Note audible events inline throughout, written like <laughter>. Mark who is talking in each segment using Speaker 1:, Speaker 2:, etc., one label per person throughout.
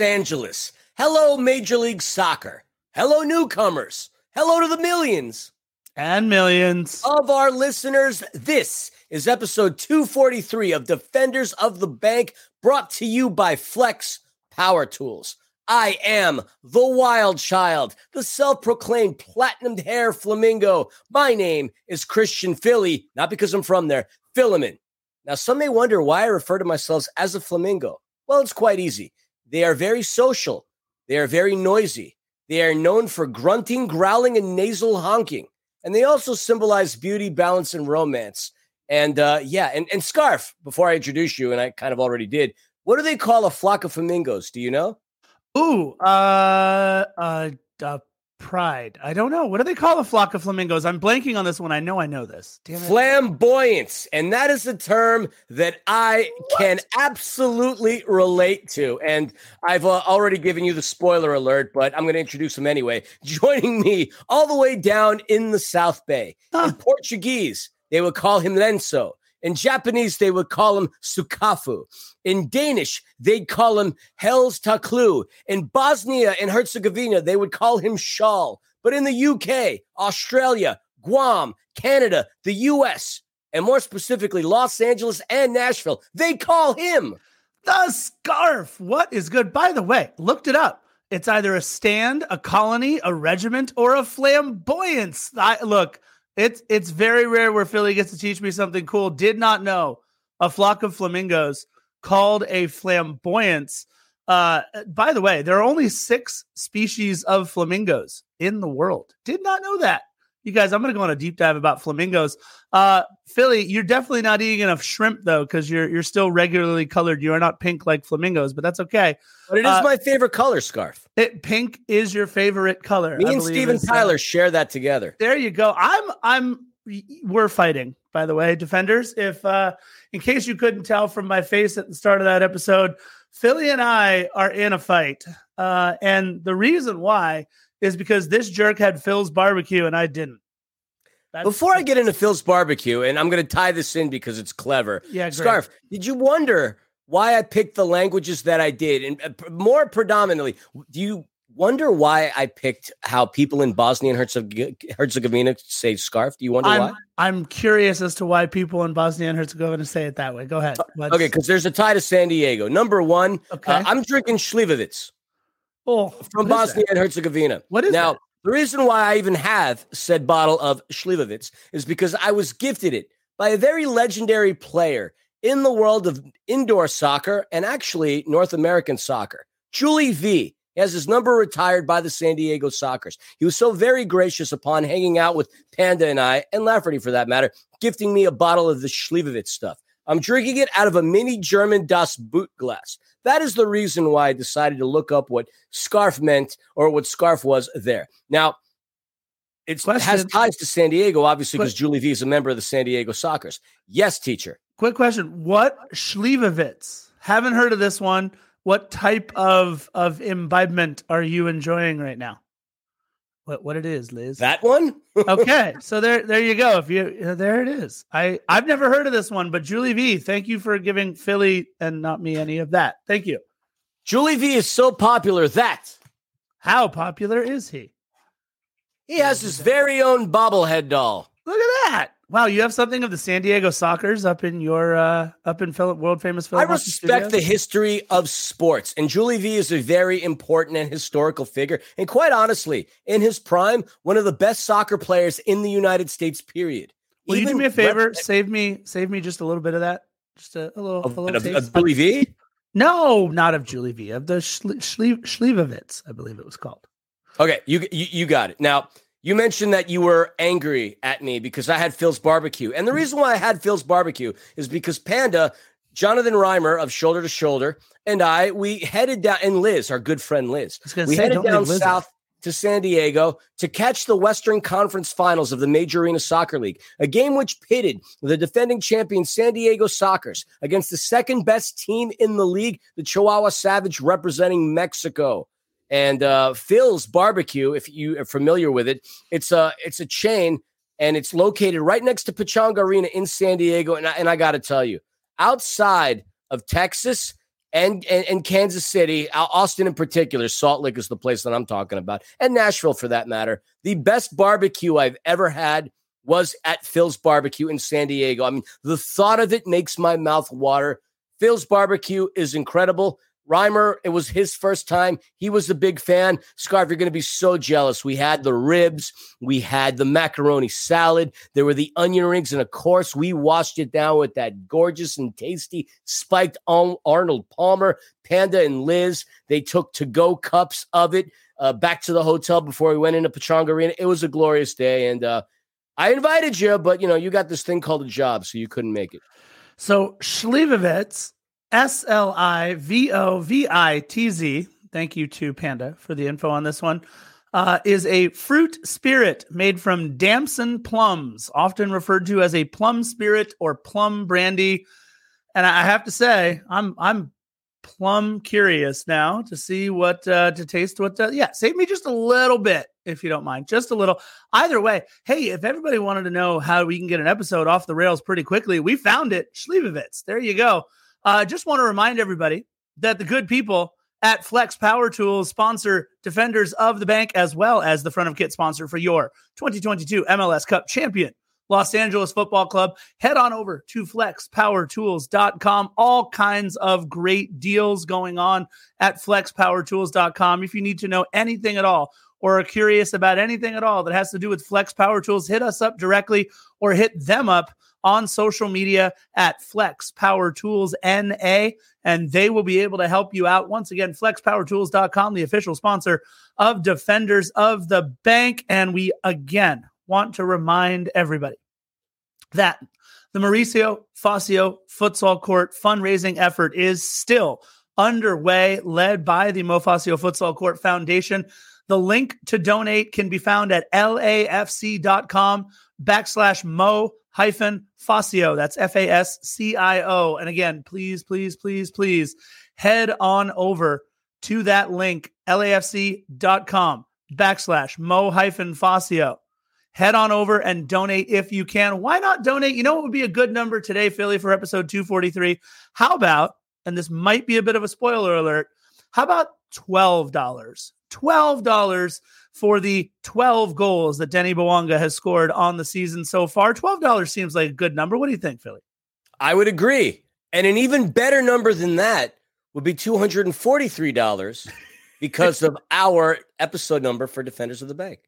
Speaker 1: Los Angeles. Hello, Major League Soccer. Hello, newcomers. Hello to the millions
Speaker 2: and millions
Speaker 1: of our listeners. This is episode 243 of Defenders of the Bank, brought to you by Flex Power Tools. I am the wild child, the self proclaimed platinum hair flamingo. My name is Christian Filly, not because I'm from there, Philemon. Now, some may wonder why I refer to myself as a flamingo. Well, it's quite easy. They are very social, they are very noisy, they are known for grunting, growling, and nasal honking. And they also symbolize beauty, balance, and romance. And uh, yeah, and, and Scarf, before I introduce you, and I kind of already did, what do they call a flock of flamingos? Do you know?
Speaker 2: Ooh, uh, uh, uh pride. I don't know. What do they call a flock of flamingos? I'm blanking on this one. I know I know this.
Speaker 1: Damn it. Flamboyance. And that is a term that I what? can absolutely relate to. And I've uh, already given you the spoiler alert, but I'm going to introduce him anyway. <laughs> Joining me all the way down in the South Bay. Huh. In Portuguese, they would call him Lenço. In Japanese, they would call him Sukafu. In Danish, they'd call him Hell's Taklu. In Bosnia and Herzegovina, they would call him Shawl. But in the UK, Australia, Guam, Canada, the US, and more specifically, Los Angeles and Nashville, they call him
Speaker 2: the scarf. What is good? By the way, looked it up. It's either a stand, a colony, a regiment, or a flamboyance. I, look, it's it's very rare where Filly gets to teach me something cool. Did not know a flock of flamingos called a flamboyance. Uh, by the way, there are only six species of flamingos in the world. Did not know that. You guys, I'm going to go on a deep dive about flamingos. Uh, Filly, you're definitely not eating enough shrimp though, because you're you're still regularly colored. You are not pink like flamingos, but that's okay.
Speaker 1: But it is uh, my favorite color, scarf.
Speaker 2: It pink is your favorite color.
Speaker 1: Me and Steven uh, Tyler uh, share that together.
Speaker 2: There you go. I'm I'm we're fighting, by the way, defenders. If uh in case you couldn't tell from my face at the start of that episode, Filly and I are in a fight. Uh, and the reason why is because this jerk had Phil's barbecue and I didn't.
Speaker 1: That's Before I get into Phil's barbecue, and I'm going to tie this in because it's clever.
Speaker 2: Yeah, great.
Speaker 1: Scarf. Did you wonder why I picked the languages that I did, and uh, more predominantly, do you wonder why I picked how people in Bosnia and Herzegovina say scarf? Do you wonder
Speaker 2: I'm,
Speaker 1: why?
Speaker 2: I'm curious as to why people in Bosnia and Herzegovina say it that way. Go ahead.
Speaker 1: Let's... Okay, because there's a tie to San Diego. Number one, uh, okay. Uh, I'm drinking Slivovitz.
Speaker 2: Oh,
Speaker 1: from Bosnia and Herzegovina.
Speaker 2: What is
Speaker 1: now?
Speaker 2: That?
Speaker 1: The reason why I even have said bottle of Slivovitz is because I was gifted it by a very legendary player in the world of indoor soccer and actually North American soccer. Juli Veee he has his number retired by the San Diego Sockers. He was so very gracious upon hanging out with Panda and I, and Lafferty for that matter, gifting me a bottle of the Slivovitz stuff. I'm drinking it out of a mini German Das Boot glass. That is the reason why I decided to look up what scarf meant or what scarf was there. Now, it has ties to San Diego, obviously, because Juli Veee is a member of the San Diego Sockers. Yes, teacher.
Speaker 2: Quick question. What Slivovitz? Haven't heard of this one. What type of of imbibement are you enjoying right now? What what it is, Liz.
Speaker 1: That one? <laughs>
Speaker 2: okay, so there there you go. If you uh, there it is. I I've never heard of this one, but Juli Veee, thank you for giving Philly and not me any of that. Thank you.
Speaker 1: Juli Veee is so popular that
Speaker 2: how popular is he?
Speaker 1: He has his very own bobblehead doll.
Speaker 2: Look at that. Wow, you have something of the San Diego Sockers up in your uh up in Philip world famous Philip.
Speaker 1: I respect studios? the history of sports, and Juli Veee is a very important and historical figure. And quite honestly, in his prime, one of the best soccer players in the United States. Period.
Speaker 2: Will Even you do me a favor? Rep- save me, save me just a little bit of that. Just a, a little,
Speaker 1: of,
Speaker 2: a little
Speaker 1: of, of Juli Veee.
Speaker 2: No, not of Juli Veee. Of the Slivovitz, I believe it was called.
Speaker 1: Okay, you, you you got it now. You mentioned that you were angry at me because I had Phil's barbecue. And the reason why I had Phil's barbecue is because Panda, Jonathan Reimer of Shoulder to Shoulder, and I, we headed down, and Liz, our good friend Liz, we say, headed down south to San Diego to catch the Western Conference Finals of the Major Arena Soccer League, a game which pitted the defending champion San Diego Sockers against the second best team in the league, the Chihuahua Savage representing Mexico. And uh, Phil's Barbecue, if you are familiar with it, it's a it's a chain and it's located right next to Pechanga Arena in San Diego. And I, and I got to tell you, outside of Texas, and, and, and Kansas City, Austin in particular, Salt Lake is the place that I'm talking about, and Nashville for that matter. The best barbecue I've ever had was at Phil's Barbecue in San Diego. I mean, the thought of it makes my mouth water. Phil's Barbecue is incredible. Reimer, it was his first time. He was a big fan. Scarf, you're going to be so jealous. We had the ribs, we had the macaroni salad, there were the onion rings, and of course, we washed it down with that gorgeous and tasty spiked Arnold Palmer, Panda, and Liz. They took to go cups of it uh, back to the hotel before we went into Pechanga Arena. It was a glorious day, and uh, I invited you, but you know, you got this thing called a job, so you couldn't make it.
Speaker 2: So Slivovitz, S L I V O V I T Z. Thank you to Panda for the info on this one. Uh, is a fruit spirit made from damson plums, often referred to as a plum spirit or plum brandy. And I have to say, I'm I'm plum curious now to see what uh, to taste what. Uh, yeah, save me just a little bit if you don't mind, just a little. Either way, hey, if everybody wanted to know how we can get an episode off the rails pretty quickly, we found it. Slivovitz. There you go. I uh, just want to remind everybody that the good people at Flex Power Tools sponsor Defenders of the Bank as well as the front of kit sponsor for your 2022 MLS Cup champion. Los Angeles Football Club. Head on over to flexpowertools.com. All kinds of great deals going on at flexpowertools.com. If you need to know anything at all or are curious about anything at all that has to do with Flex Power Tools, hit us up directly or hit them up on social media at Flex Power Tools NA, and they will be able to help you out. Once again, flexpowertools.com, the official sponsor of Defenders of the Bank. And we again want to remind everybody that the Mauricio Fascio Futsal Court fundraising effort is still underway, led by the Mo Fascio Futsal Court Foundation. The link to donate can be found at lafc.com backslash Mo hyphen Fascio. That's F A S C I O. And again, please, please, please, please head on over to that link, lafc.com backslash Mo hyphen Fascio. Head on over and donate if you can. Why not donate? You know what would be a good number today, Filly, for episode 243? How about, and this might be a bit of a spoiler alert, how about $12? $12 for the 12 goals that Denny Bouanga has scored on the season so far. $12 seems like a good number. What do you think, Filly?
Speaker 1: I would agree. And an even better number than that would be $243 because of our episode number for Defenders of the Bank.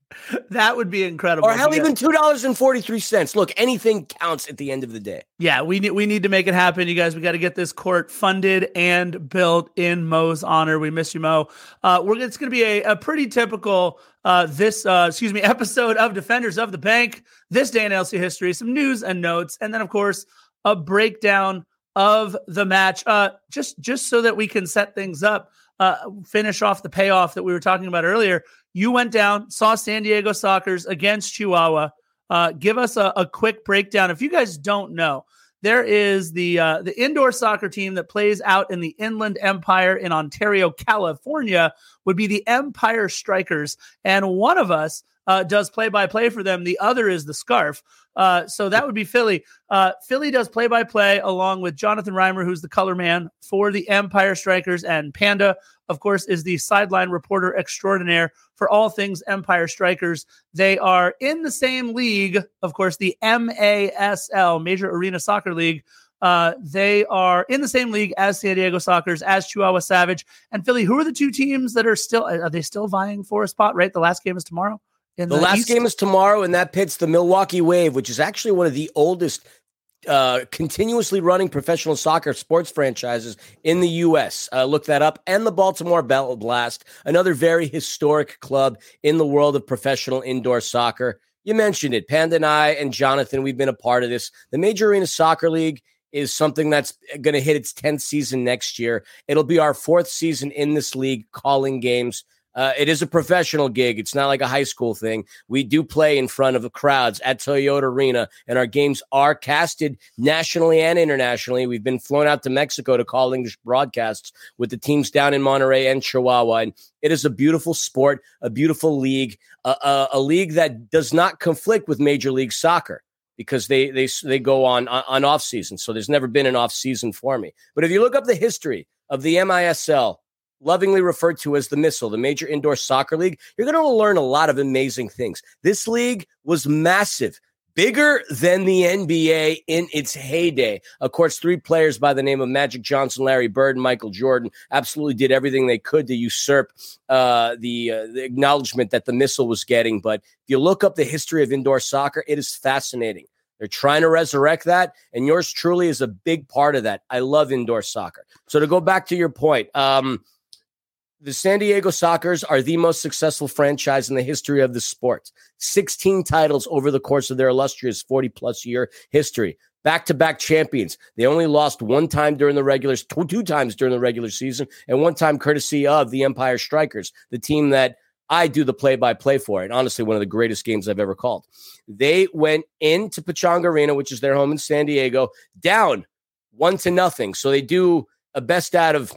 Speaker 2: That would be incredible.
Speaker 1: Or hell, even two dollars and forty three cents. Look, anything counts at the end of the day.
Speaker 2: Yeah, we need we need to make it happen, you guys. We got to get this court funded and built in Mo's honor. We miss you, Mo. Uh, we're it's going to be a, a pretty typical uh, this uh, excuse me <laughs> episode of Defenders of the Bank. This day in LC history, some news and notes, and then of course a breakdown of the match. Uh, just just so that we can set things up uh, finish off the payoff that we were talking about earlier. You went down, saw San Diego Sockers against Chihuahua. Uh, give us a, a, quick breakdown. If you guys don't know, there is the uh, the indoor soccer team that plays out in the Inland Empire in Ontario, California, would be the Empire Strikers, and one of us uh, does play by play for them. The other is the Scarf. Uh, so that would be Filly. Uh, Filly does play by play along with Jonathan Reimer, who's the color man for the Empire Strikers, and Panda, of course, is the sideline reporter extraordinaire for all things Empire Strikers. They are in the same league, of course, the MASL, Major Arena Soccer League. Uh, they are in the same league as San Diego Sockers, as Chihuahua Savage, and Filly. Who are the two teams that are still? Are they still vying for a spot? Right, the last game is tomorrow.
Speaker 1: The, the last East? game is tomorrow, and that pits the Milwaukee Wave, which is actually one of the oldest uh, continuously running professional soccer sports franchises in the U.S. Uh, look that up. And the Baltimore Bell Blast, another very historic club in the world of professional indoor soccer. You mentioned it. Panda and I and Jonathan, we've been a part of this. The Major Arena Soccer League is something that's going to hit its 10th season next year. It'll be our fourth season in this league, calling games. Uh, it is a professional gig. It's not like a high school thing. We do play in front of crowds at Toyota Arena, and our games are casted nationally and internationally. We've been flown out to Mexico to call English broadcasts with the teams down in Monterrey and Chihuahua. And it is a beautiful sport, a beautiful league, a, a, a league that does not conflict with Major League Soccer because they they they go on on off season. So there's never been an off season for me. But if you look up the history of the MISL, lovingly referred to as the Missile, the Major Indoor Soccer League, you're going to learn a lot of amazing things. This league was massive bigger than the NBA in its heyday. Of course, three players by the name of Magic Johnson, Larry Bird, and Michael Jordan absolutely did everything they could to usurp uh, the, uh, the acknowledgement that the missile was getting. But if you look up the history of indoor soccer, it is fascinating. They're trying to resurrect that, and yours truly is a big part of that. I love indoor soccer. So to go back to your point, um, the San Diego Sockers are the most successful franchise in the history of the sport. 16 titles over the course of their illustrious 40 plus year history. Back to back champions. They only lost one time during the regular, two, times during the regular season, and one time courtesy of the Empire Strikers, the team that I do the play by play for. And honestly, one of the greatest games I've ever called. They went into Pechanga Arena, which is their home in San Diego, down one to nothing. So they do a best out of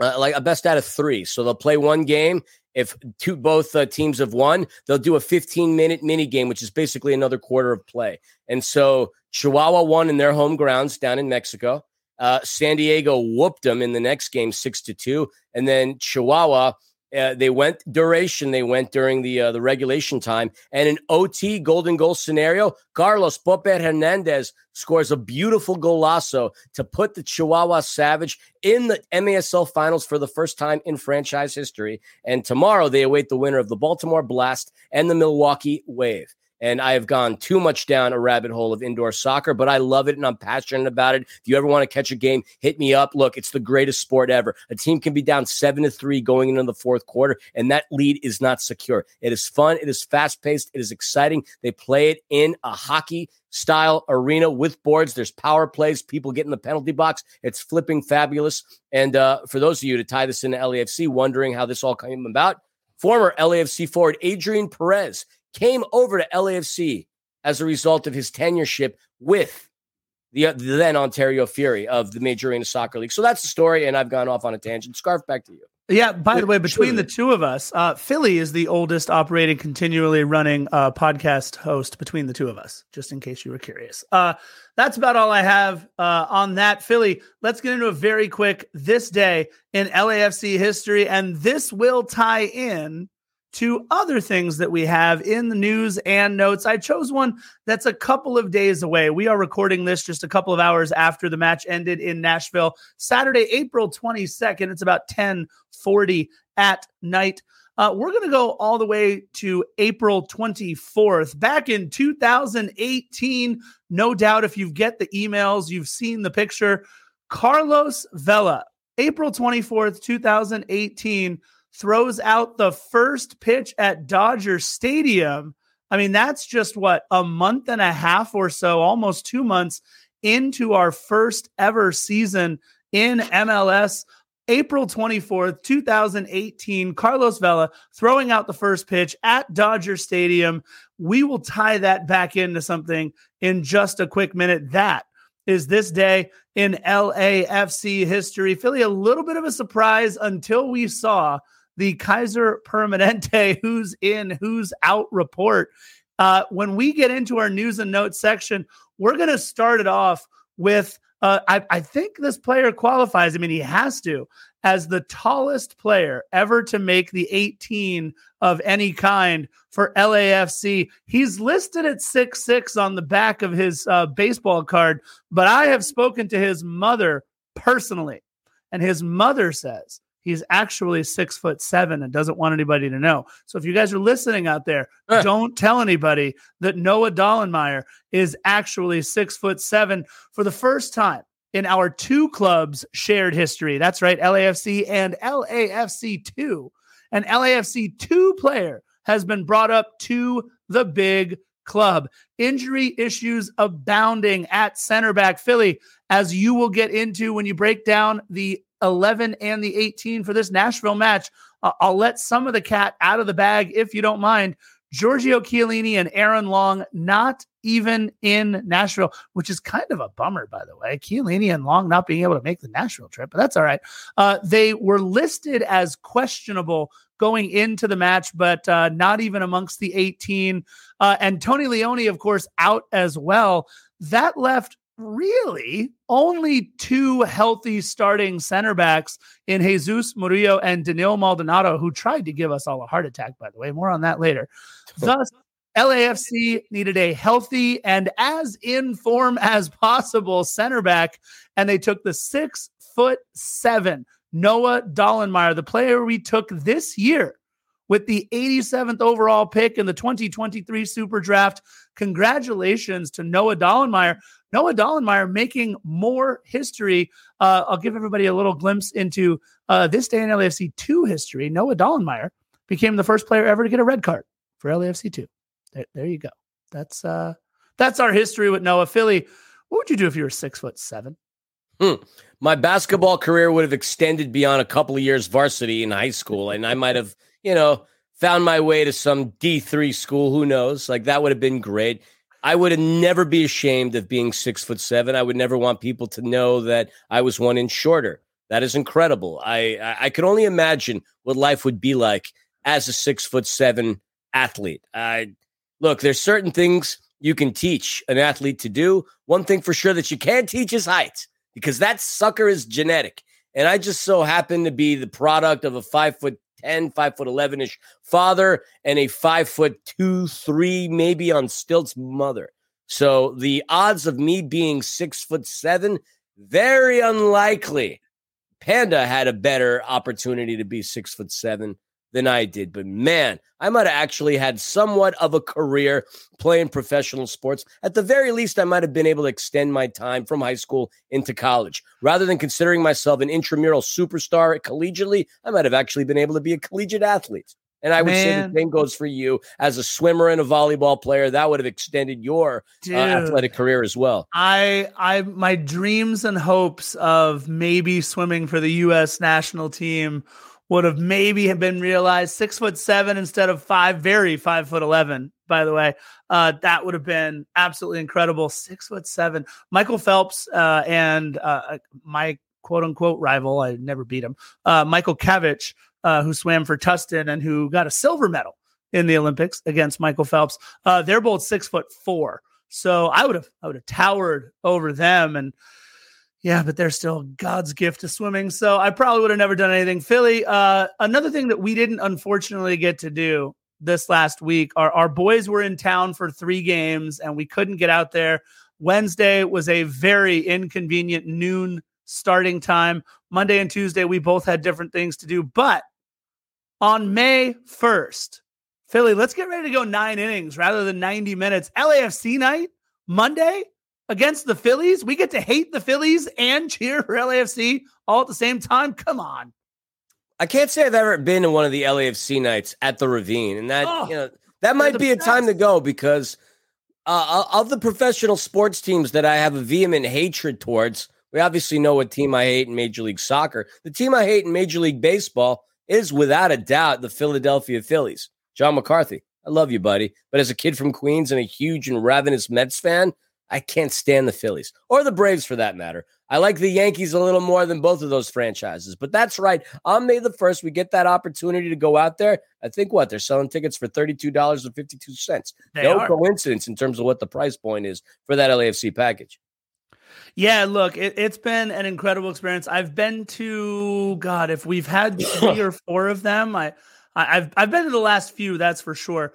Speaker 1: uh, like a best out of three. So they'll play one game. If two both uh, teams have won, they'll do a 15 minute mini game, which is basically another quarter of play. And so Chihuahua won in their home grounds down in Mexico. Uh, San Diego whooped them in the next game six to two, and then Chihuahua uh, they went duration. They went during the uh, the regulation time, and an OT golden goal scenario. Carlos Pope Hernandez scores a beautiful golazo to put the Chihuahua Savage in the MASL finals for the first time in franchise history. And tomorrow they await the winner of the Baltimore Blast and the Milwaukee Wave and I have gone too much down a rabbit hole of indoor soccer, but I love it and I'm passionate about it. If you ever want to catch a game, hit me up. Look, it's the greatest sport ever. A team can be down seven to three going into the fourth quarter, and that lead is not secure. It is fun, it is fast paced, it is exciting. They play it in a hockey style arena with boards. There's power plays, people get in the penalty box. It's flipping fabulous. And uh, for those of you to tie this into LAFC, wondering how this all came about, former LAFC forward Adrien Perez came over to LAFC as a result of his tenureship with the, uh, the then Ontario Fury of the Major Arena Soccer League. So that's the story, and I've gone off on a tangent. Scarf, back to you.
Speaker 2: Yeah. By the way, between the two of us, uh, Filly is the oldest operating, continually running uh, podcast host between the two of us. Just in case you were curious. Uh, that's about all I have uh, on that. Filly. Let's get into a very quick this day in LAFC history, and this will tie in to other things that we have in the news and notes. I chose one that's a couple of days away. We are recording this just a couple of hours after the match ended in Nashville, Saturday, April 22nd. It's about 1040 at night. Uh, we're going to go all the way to April 24th. Back in 2018, no doubt if you get the emails, you've seen the picture. Carlos Vela, April 24th, 2018 throws out the first pitch at Dodger Stadium. I mean, that's just what a month and a half or so, almost two months into our first ever season in MLS. April 24th, 2018, Carlos Vela throwing out the first pitch at Dodger Stadium. We will tie that back into something in just a quick minute. That is this day in LAFC history. Filly, a little bit of a surprise until we saw the Kaiser Permanente <laughs> who's in, who's out report. Uh, when we get into our news and notes section, we're going to start it off with uh, I, I, think this player qualifies. I mean, he has to as the tallest player ever to make the 18 of any kind for LAFC. He's listed at six six on the back of his uh, baseball card, but I have spoken to his mother personally, and his mother says He's actually six foot seven and doesn't want anybody to know. So if you guys are listening out there, uh. don't tell anybody that Noah Dollenmayer is actually six foot seven for the first time in our two clubs shared history. That's right, LAFC and LAFC 2. An LAFC 2 player has been brought up to the big club. Injury issues abounding at center back Filly, as you will get into when you break down the 11 and the 18 for this Nashville match. Uh, I'll let some of the cat out of the bag if you don't mind. Giorgio Chiellini and Aaron Long not even in Nashville, which is kind of a bummer, by the way. Chiellini and Long not being able to make the Nashville trip, but that's all right. Uh, they were listed as questionable going into the match, but uh, not even amongst the 18. Uh, and Tony Leone, of course, out as well. That left really only two healthy starting center backs in Jesus Murillo and Denil Maldonado, who tried to give us all a heart attack, by the way. More on that later. <laughs> Thus, LAFC needed a healthy and as in form as possible center back, and they took the six foot seven Noah Dollenmayer, the player we took this year with the 87th overall pick in the 2023 Super Draft. Congratulations to Noah Dollenmayer. Noah Dollenmayer making more history. Uh, I'll give everybody a little glimpse into uh, this day in LAFC 2 history. Noah Dollenmayer became the first player ever to get a red card for LAFC 2. There, there you go. That's uh, that's our history with Noah Filly. What would you do if you were six foot seven?
Speaker 1: Hmm. My basketball career would have extended beyond a couple of years varsity in high school, and I might have, you know, found my way to some D3 school. Who knows? Like that would have been great. I would have never be ashamed of being six foot seven. I would never want people to know that I was one inch shorter. That is incredible. I I could only imagine what life would be like as a six foot seven athlete. I look, there's certain things you can teach an athlete to do. One thing for sure that you can't teach is height because that sucker is genetic. And I just so happen to be the product of a five foot 10, five foot 11 ish father and a five foot two, three, maybe on stilts mother. So the odds of me being six foot seven, very unlikely. Panda had a better opportunity to be six foot seven than I did. But man, I might have actually had somewhat of a career playing professional sports. At the very least, I might have been able to extend my time from high school into college. Rather than considering myself an intramural superstar collegiately, I might have actually been able to be a collegiate athlete. And I would Man. say the same goes for you as a swimmer and a volleyball player. That would have extended your uh, athletic career as well.
Speaker 2: I, I, my dreams and hopes of maybe swimming for the U.S. national team would have maybe have been realized six foot seven instead of five, very five foot eleven. By the way, uh, that would have been absolutely incredible. Six foot seven. Michael Phelps uh, and uh, uh my quote unquote rival, I never beat him, uh, Michael Cavic, uh, who swam for Tustin and who got a silver medal in the Olympics against Michael Phelps. they're both six foot four. So I would have I would have towered over them and yeah, but they're still God's gift to swimming. So I probably would have never done anything. Filly, uh, another thing that we didn't unfortunately get to do this last week, our, our boys were in town for three games and we couldn't get out there. Wednesday was a very inconvenient noon starting time. Monday and Tuesday, we both had different things to do. But on May 1st, Filly, let's get ready to go nine innings rather than 90 minutes. LAFC night, Monday, against the Phillies. We get to hate the Phillies and cheer for LAFC all at the same time. Come on.
Speaker 1: I can't say I've ever been to one of the LAFC nights at the Ravine, and that oh, you know that might be best. a time to go because uh, of the professional sports teams that I have a vehement hatred towards. We obviously know what team I hate in Major League Soccer. The team I hate in Major League Baseball is without a doubt the Philadelphia Phillies. John McCarthy, I love you, buddy, but as a kid from Queens and a huge and ravenous Mets fan, I can't stand the Phillies or the Braves for that matter. I like the Yankees a little more than both of those franchises. But that's right. On May the 1st, we get that opportunity to go out there. I think what? They're selling tickets for $32.52. They no are. coincidence in terms of what the price point is for that LAFC package.
Speaker 2: Yeah, look, it, has been an incredible experience. I've been to God, if we've had three <coughs> or four of them, I, I I've I've been to the last few, that's for sure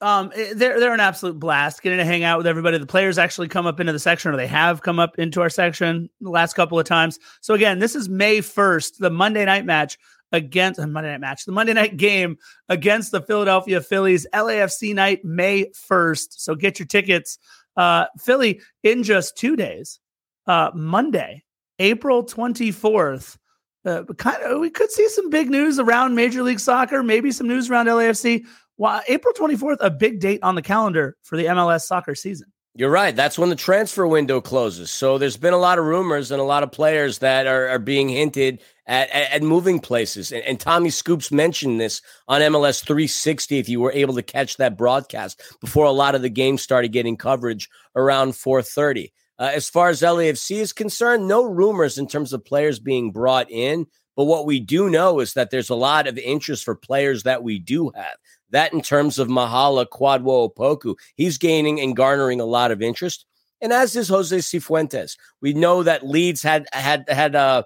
Speaker 2: um, eh, they're they're an absolute blast getting to hang out with everybody. The players actually come up into the section, or they have come up into our section the last couple of times. So again, this is May first, the Monday night match against the Monday night match, the Monday night game against the Philadelphia Phillies, LAFC night, May first. So get your tickets, uh, Filly, in just two days. Uh, Monday, April twenty fourth. Uh, kind of, we could see some big news around Major League Soccer, maybe some news around LAFC. Well, April 24th, a big date on the calendar for the MLS soccer season.
Speaker 1: You're right. That's when the transfer window closes. So there's been a lot of rumors and a lot of players that are, are being hinted at, at, at moving places. And, and, Tommy Scoops mentioned this on MLS 360 if you were able to catch that broadcast before a lot of the games started getting coverage around 430. Uh, as far as LAFC is concerned, no rumors in terms of players being brought in. But what we do know is that there's a lot of interest for players that we do have. That in terms of Mahala Kwadwo Opoku, he's gaining and garnering a lot of interest. and as is Jose Cifuentes. We know that Leeds had had had uh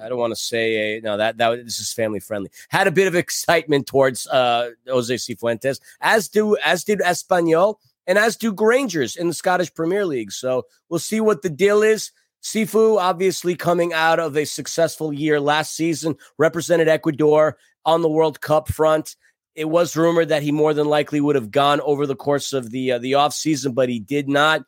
Speaker 1: I don't want to say a, no that that this is family friendly. Had a bit of excitement towards uh Jose Cifuentes, as do as did Espanyol and as do Grangers in the Scottish Premier League. So we'll see what the deal is. Sifu, obviously coming out of a successful year last season, represented Ecuador on the World Cup front. It was rumored that he more than likely would have gone over the course of the uh, the off season, but he did not.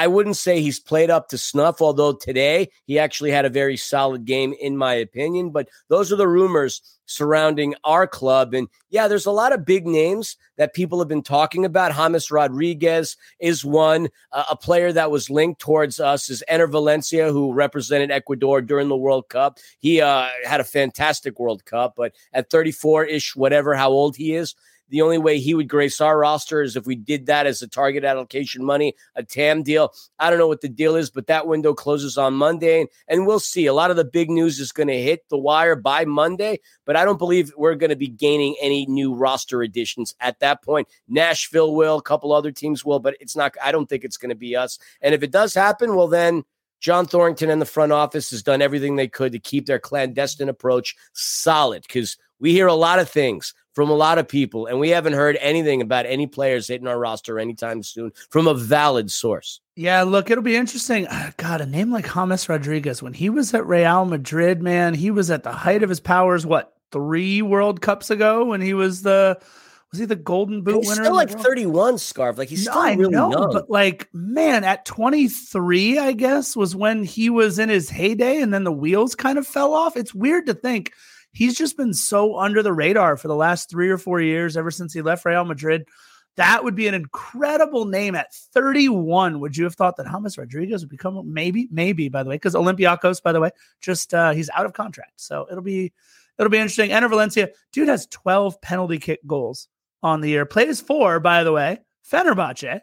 Speaker 1: I wouldn't say he's played up to snuff, although today he actually had a very solid game, in my opinion. But those are the rumors surrounding our club. And yeah, there's a lot of big names that people have been talking about. James Rodriguez is one. Uh, a player that was linked towards us is Enner Valencia, who represented Ecuador during the World Cup. He uh, had a fantastic World Cup, but at 34 ish, whatever, how old he is, the only way he would grace our roster is if we did that as a target allocation money, a TAM deal. I don't know what the deal is, but that window closes on Monday, and we'll see. A lot of the big news is going to hit the wire by Monday, but I don't believe we're going to be gaining any new roster additions at that point. Nashville will, a couple other teams will, but it's not. I don't think it's going to be us. And if it does happen, well then. John Thorrington and the front office has done everything they could to keep their clandestine approach solid because we hear a lot of things from a lot of people, and we haven't heard anything about any players hitting our roster anytime soon from a valid source.
Speaker 2: Yeah, look, it'll be interesting. Ah, God, a name like James Rodriguez, when he was at Real Madrid, man, he was at the height of his powers. What three World Cups ago when he was the was he the Golden Boot
Speaker 1: he's
Speaker 2: winner?
Speaker 1: Still like thirty one, scarf. Like he's
Speaker 2: no,
Speaker 1: still really
Speaker 2: know,
Speaker 1: young.
Speaker 2: But like, man, at twenty three, I guess was when he was in his heyday, and then the wheels kind of fell off. It's weird to think he's just been so under the radar for the last three or four years, ever since he left Real Madrid. That would be an incredible name at 31. Would you have thought that James Rodriguez would become maybe, maybe by the way, because Olympiacos, by the way, just uh, he's out of contract. So it'll be it'll be interesting. Enner Valencia, dude has 12 penalty kick goals on the year. Plays for, by the way, Fenerbahce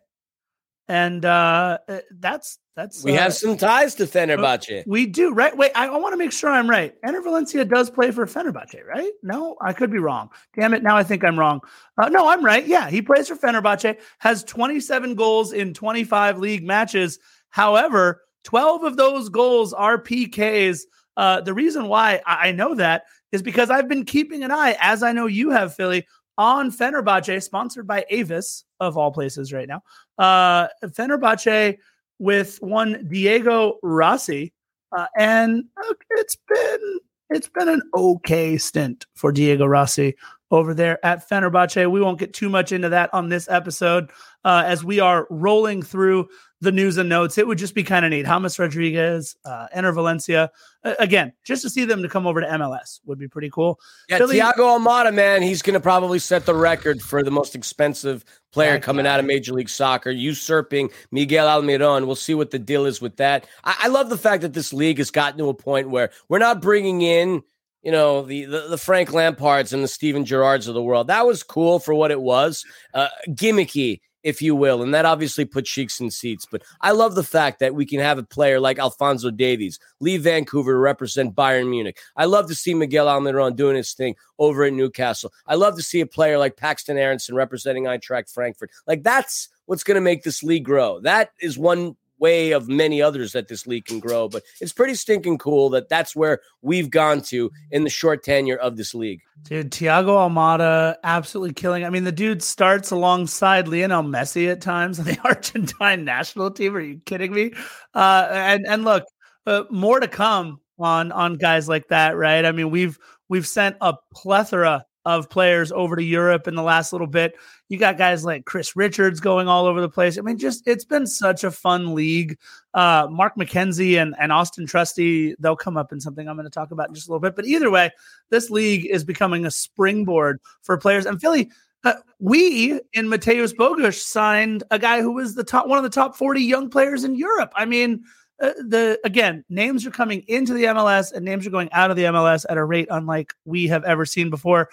Speaker 2: and uh, uh, that's that's
Speaker 1: we
Speaker 2: uh,
Speaker 1: have some ties to Fenerbahce.
Speaker 2: We do, right? Wait, I, I want to make sure I'm right. Enner Valencia does play for Fenerbahce, right? No, I could be wrong. Damn it! Now I think I'm wrong. Uh, no, I'm right. Yeah, he plays for Fenerbahce. Has 27 goals in 25 league matches. However, 12 of those goals are PKs. Uh, the reason why I, I know that is because I've been keeping an eye, as I know you have, Filly, on Fenerbahce, sponsored by Avis of all places right now. Uh, Fenerbahce with one Diego Rossi, uh, and it's been it's been an okay stint for Diego Rossi over there at Fenerbahce. We won't get too much into that on this episode uh, as we are rolling through the news and notes. It would just be kind of neat. James Rodriguez, uh, Enner Valencia. Uh, again, just to see them to come over to MLS would be pretty cool.
Speaker 1: Yeah, Filly, Thiago Almada, man, he's going to probably set the record for the most expensive player coming out of Major League Soccer, usurping Miguel Almiron. We'll see what the deal is with that. I, I love the fact that this league has gotten to a point where we're not bringing in – you know the, the, the Frank Lampards and the Steven Gerrards of the world. That was cool for what it was, uh, gimmicky, if you will, and that obviously put cheeks in seats. But I love the fact that we can have a player like Alfonso Davies leave Vancouver to represent Bayern Munich. I love to see Miguel Almiron doing his thing over at Newcastle. I love to see a player like Paxton Aaronson representing Eintracht Frankfurt. Like that's what's going to make this league grow. That is one way of many others that this league can grow. But it's pretty stinking cool that that's where we've gone to in the short tenure of this league.
Speaker 2: Dude, Thiago Almada absolutely killing. I mean, the dude starts alongside Lionel Messi at times on the <laughs> Argentine national team. Are you kidding me? Uh, and and look, uh, more to come on on guys like that, right? I mean, we've we've sent a plethora of players over to Europe in the last little bit. You got guys like Chris Richards going all over the place. I mean, just it's been such a fun league. Uh, Mark McKenzie and, and Austin Trusty, they'll come up in something I'm going to talk about in just a little bit. But either way, this league is becoming a springboard for players. And Filly, uh, we in Mateusz Bogusz signed a guy who was the top one of the top 40 young players in Europe. I mean, uh, the again names are coming into the MLS and names are going out of the MLS at a rate unlike we have ever seen before.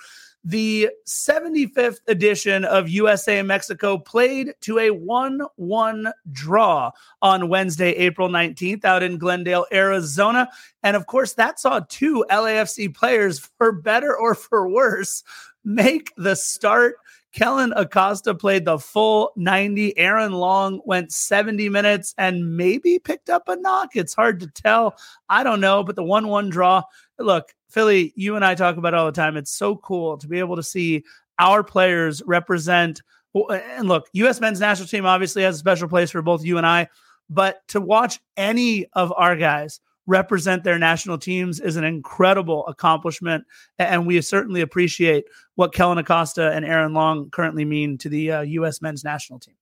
Speaker 2: The 75th edition of USA and Mexico played to a 1 1 draw on Wednesday, April 19th, out in Glendale, Arizona. And of course, that saw two LAFC players, for better or for worse, make the start Kellyn Acosta played the full 90. Aaron Long went 70 minutes and maybe picked up a knock. It's hard to tell. I don't know, but the 1 1 draw. Look, Filly, you and I talk about it all the time. It's so cool to be able to see our players represent. And look, U.S. men's national team obviously has a special place for both you and I, but to watch any of our guys represent their national teams is an incredible accomplishment. And we certainly appreciate what Kellyn Acosta and Aaron Long currently mean to the uh, U.S. men's national team.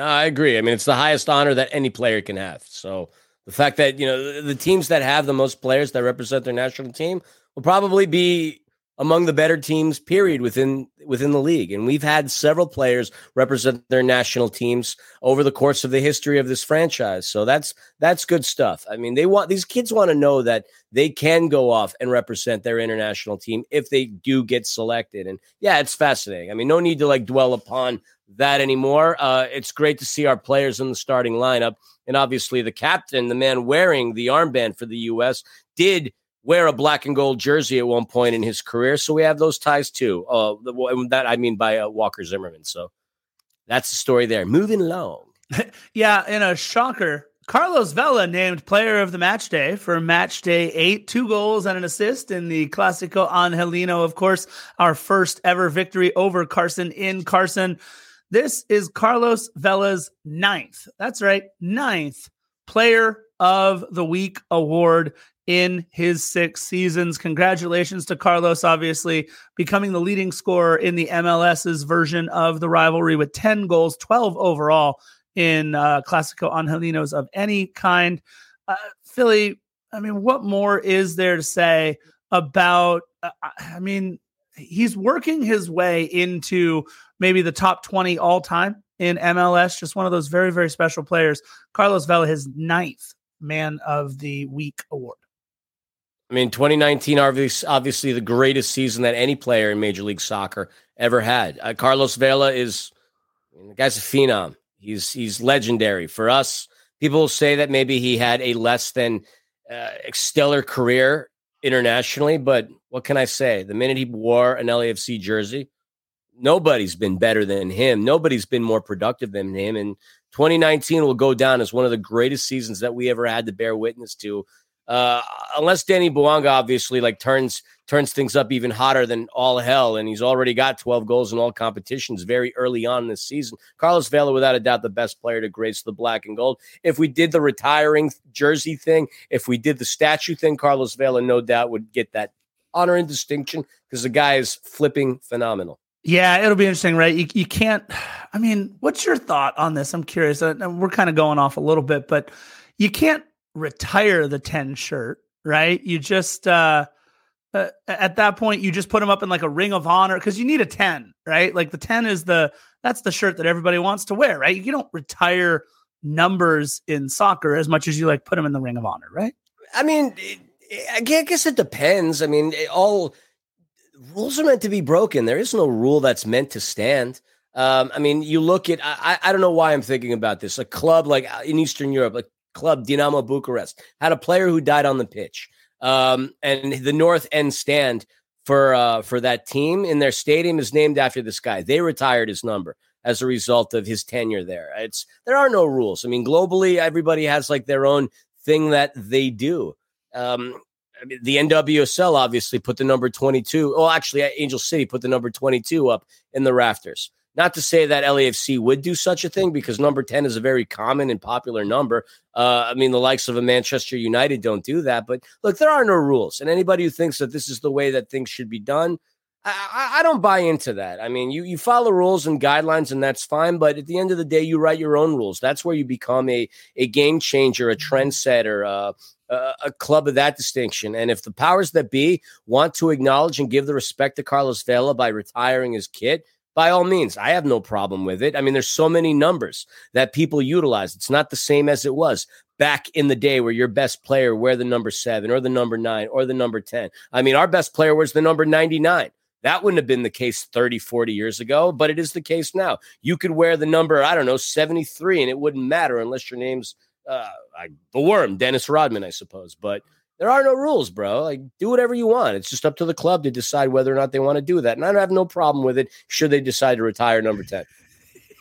Speaker 1: I agree. I mean, it's the highest honor that any player can have. So the fact that, you know, the teams that have the most players that represent their national team will probably be among the better teams period within within the league. And we've had several players represent their national teams over the course of the history of this franchise. So that's that's good stuff. I mean they want these kids want to know that they can go off and represent their international team if they do get selected. And yeah it's fascinating. I mean no need to like dwell upon that anymore. Uh, it's great to see our players in the starting lineup. And obviously the captain the man wearing the armband for the us did wear a black and gold jersey at one point in his career. So we have those ties too. Uh, that I mean by uh, Walker Zimmerman. So that's the story there. Moving along. <laughs>
Speaker 2: yeah, in a shocker, Carlos Vela named player of the match day for match day eight, two goals and an assist in the Clásico Angelino. Of course, our first ever victory over Carson in Carson. This is Carlos Vela's ninth. That's right, ninth player of the week award in his six seasons. Congratulations to Carlos, obviously becoming the leading scorer in the MLS's version of the rivalry with 10 goals, 12 overall in uh, Clásico Angelinos of any kind. Uh, Filly, I mean, what more is there to say about? Uh, I mean, he's working his way into maybe the top 20 all time in MLS. Just one of those very, very special players. Carlos Vela, his ninth man of the week award.
Speaker 1: I mean, 2019, obviously, obviously the greatest season that any player in Major League Soccer ever had. Uh, Carlos Vela is, I mean, the guy's a phenom. He's he's legendary for us. People say that maybe he had a less than uh, stellar career internationally, but what can I say? The minute he wore an LAFC jersey, nobody's been better than him. Nobody's been more productive than him. And 2019 will go down as one of the greatest seasons that we ever had to bear witness to uh, unless Danny Bouanga obviously like turns turns things up even hotter than all hell, and he's already got 12 goals in all competitions very early on this season. Carlos Vela, without a doubt, the best player to grace the black and gold. If we did the retiring jersey thing, if we did the statue thing, Carlos Vela, no doubt, would get that honor and distinction because the guy is flipping phenomenal.
Speaker 2: Yeah, it'll be interesting, right? You, you can't. I mean, what's your thought on this? I'm curious. Uh, we're kind of going off a little bit, but you can't retire the 10 shirt, right? You just uh, uh at that point you just put them up in like a ring of honor cuz you need a 10, right? Like the 10 is the that's the shirt that everybody wants to wear, right? You don't retire numbers in soccer as much as you like put them in the ring of honor, right?
Speaker 1: I mean, I guess it depends. I mean, all rules are meant to be broken. There is no rule that's meant to stand. Um, I mean, you look at I, I don't know why I'm thinking about this. A club like uh, in Eastern Europe, like club, Dinamo Bucharest, had a player who died on the pitch. Um, and the North End stand for uh, for that team in their stadium is named after this guy. They retired his number as a result of his tenure there. It's there are no rules. I mean, globally, everybody has like their own thing that they do. Um, I mean, the NWSL obviously put the number 22. Well, actually, Angel City put the number 22 up in the rafters. Not to say that LAFC would do such a thing because number 10 is a very common and popular number. Uh, I mean, the likes of a Manchester United don't do that. But look, there are no rules. And anybody who thinks that this is the way that things should be done, I, I, don't buy into that. I mean, you, you follow rules and guidelines, and that's fine. But at the end of the day, you write your own rules. That's where you become a, a game changer, a trendsetter, uh, a club of that distinction. And if the powers that be want to acknowledge and give the respect to Carlos Vela by retiring his kit, by all means, I have no problem with it. I mean, there's so many numbers that people utilize. It's not the same as it was back in the day where your best player wear the number seven or the number nine or the number 10. I mean, our best player was the number 99. That wouldn't have been the case 30, 40 years ago, but it is the case now. You could wear the number, I don't know, 73, and it wouldn't matter unless your name's uh, I, the worm, Dennis Rodman, I suppose. But there are no rules, bro. Like, do whatever you want. It's just up to the club to decide whether or not they want to do that. And I don't have no problem with it should they decide to retire number 10.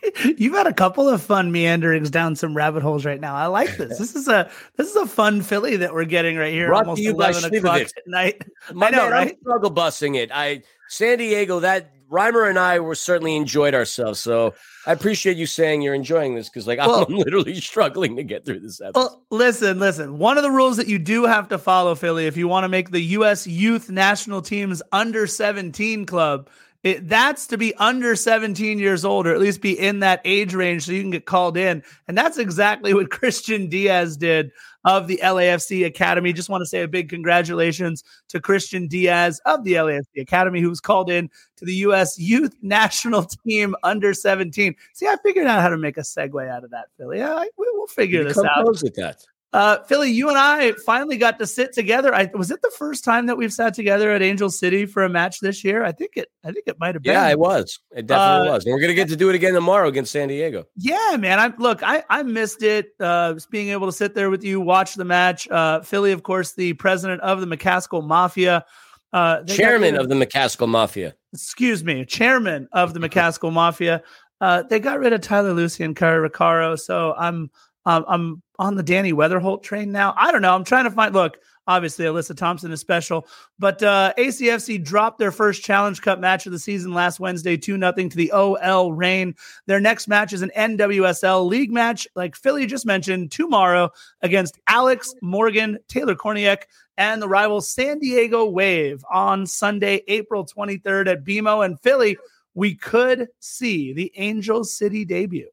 Speaker 1: <laughs>
Speaker 2: You've had a couple of fun meanderings down some rabbit holes right now. I like this. This is a this is a fun Philly that we're getting right here.
Speaker 1: Brought almost eleven o'clock at
Speaker 2: night. <laughs>
Speaker 1: My I know, man, right? I'm struggle busting it. I San Diego. That Reimer and I were certainly enjoyed ourselves. So I appreciate you saying you're enjoying this because, like, well, I'm <laughs> literally struggling to get through this episode. Well,
Speaker 2: listen, listen. One of the rules that you do have to follow, Philly, if you want to make the U.S. Youth National Team's under 17 club it, that's to be under 17 years old, or at least be in that age range so you can get called in. And that's exactly what <laughs> Christian Diaz did of the LAFC Academy. Just want to say a big congratulations to Christian Diaz of the LAFC Academy, who was called in to the U.S. Youth <laughs> National Team under 17. See, I figured out how to make a segue out of that, Philly. Yeah, we, will figure this out.
Speaker 1: With that.
Speaker 2: Uh, Philly, you and I finally got to sit together. I was it the first time that we've sat together at Angel City for a match this year. I think it. I think it might have been.
Speaker 1: Yeah, it was. It definitely uh, was. And we're gonna get to do it again tomorrow against San Diego.
Speaker 2: Yeah, man. I look. I I missed it. Uh, just being able to sit there with you, watch the match. Uh, Philly, of course, the president of the McCaskill Mafia.
Speaker 1: Uh, chairman of the McCaskill Mafia.
Speaker 2: Excuse me, chairman of the <laughs> McCaskill Mafia. Uh, they got rid of Tyler Lussi and Cari Roccaro, so I'm um, I'm on the Dani Weatherholt train now. I don't know. I'm trying to find. Look, obviously Alyssa Thompson is special, but uh, ACFC dropped their first Challenge Cup match of the season last Wednesday, two nothing to the OL Reign. Their next match is an NWSL League match, like Philly just mentioned, tomorrow against Alex Morgan, Taylor Kornieck, and the rival San Diego Wave on Sunday, April 23rd at BMO and Philly. We could see the Angel City debut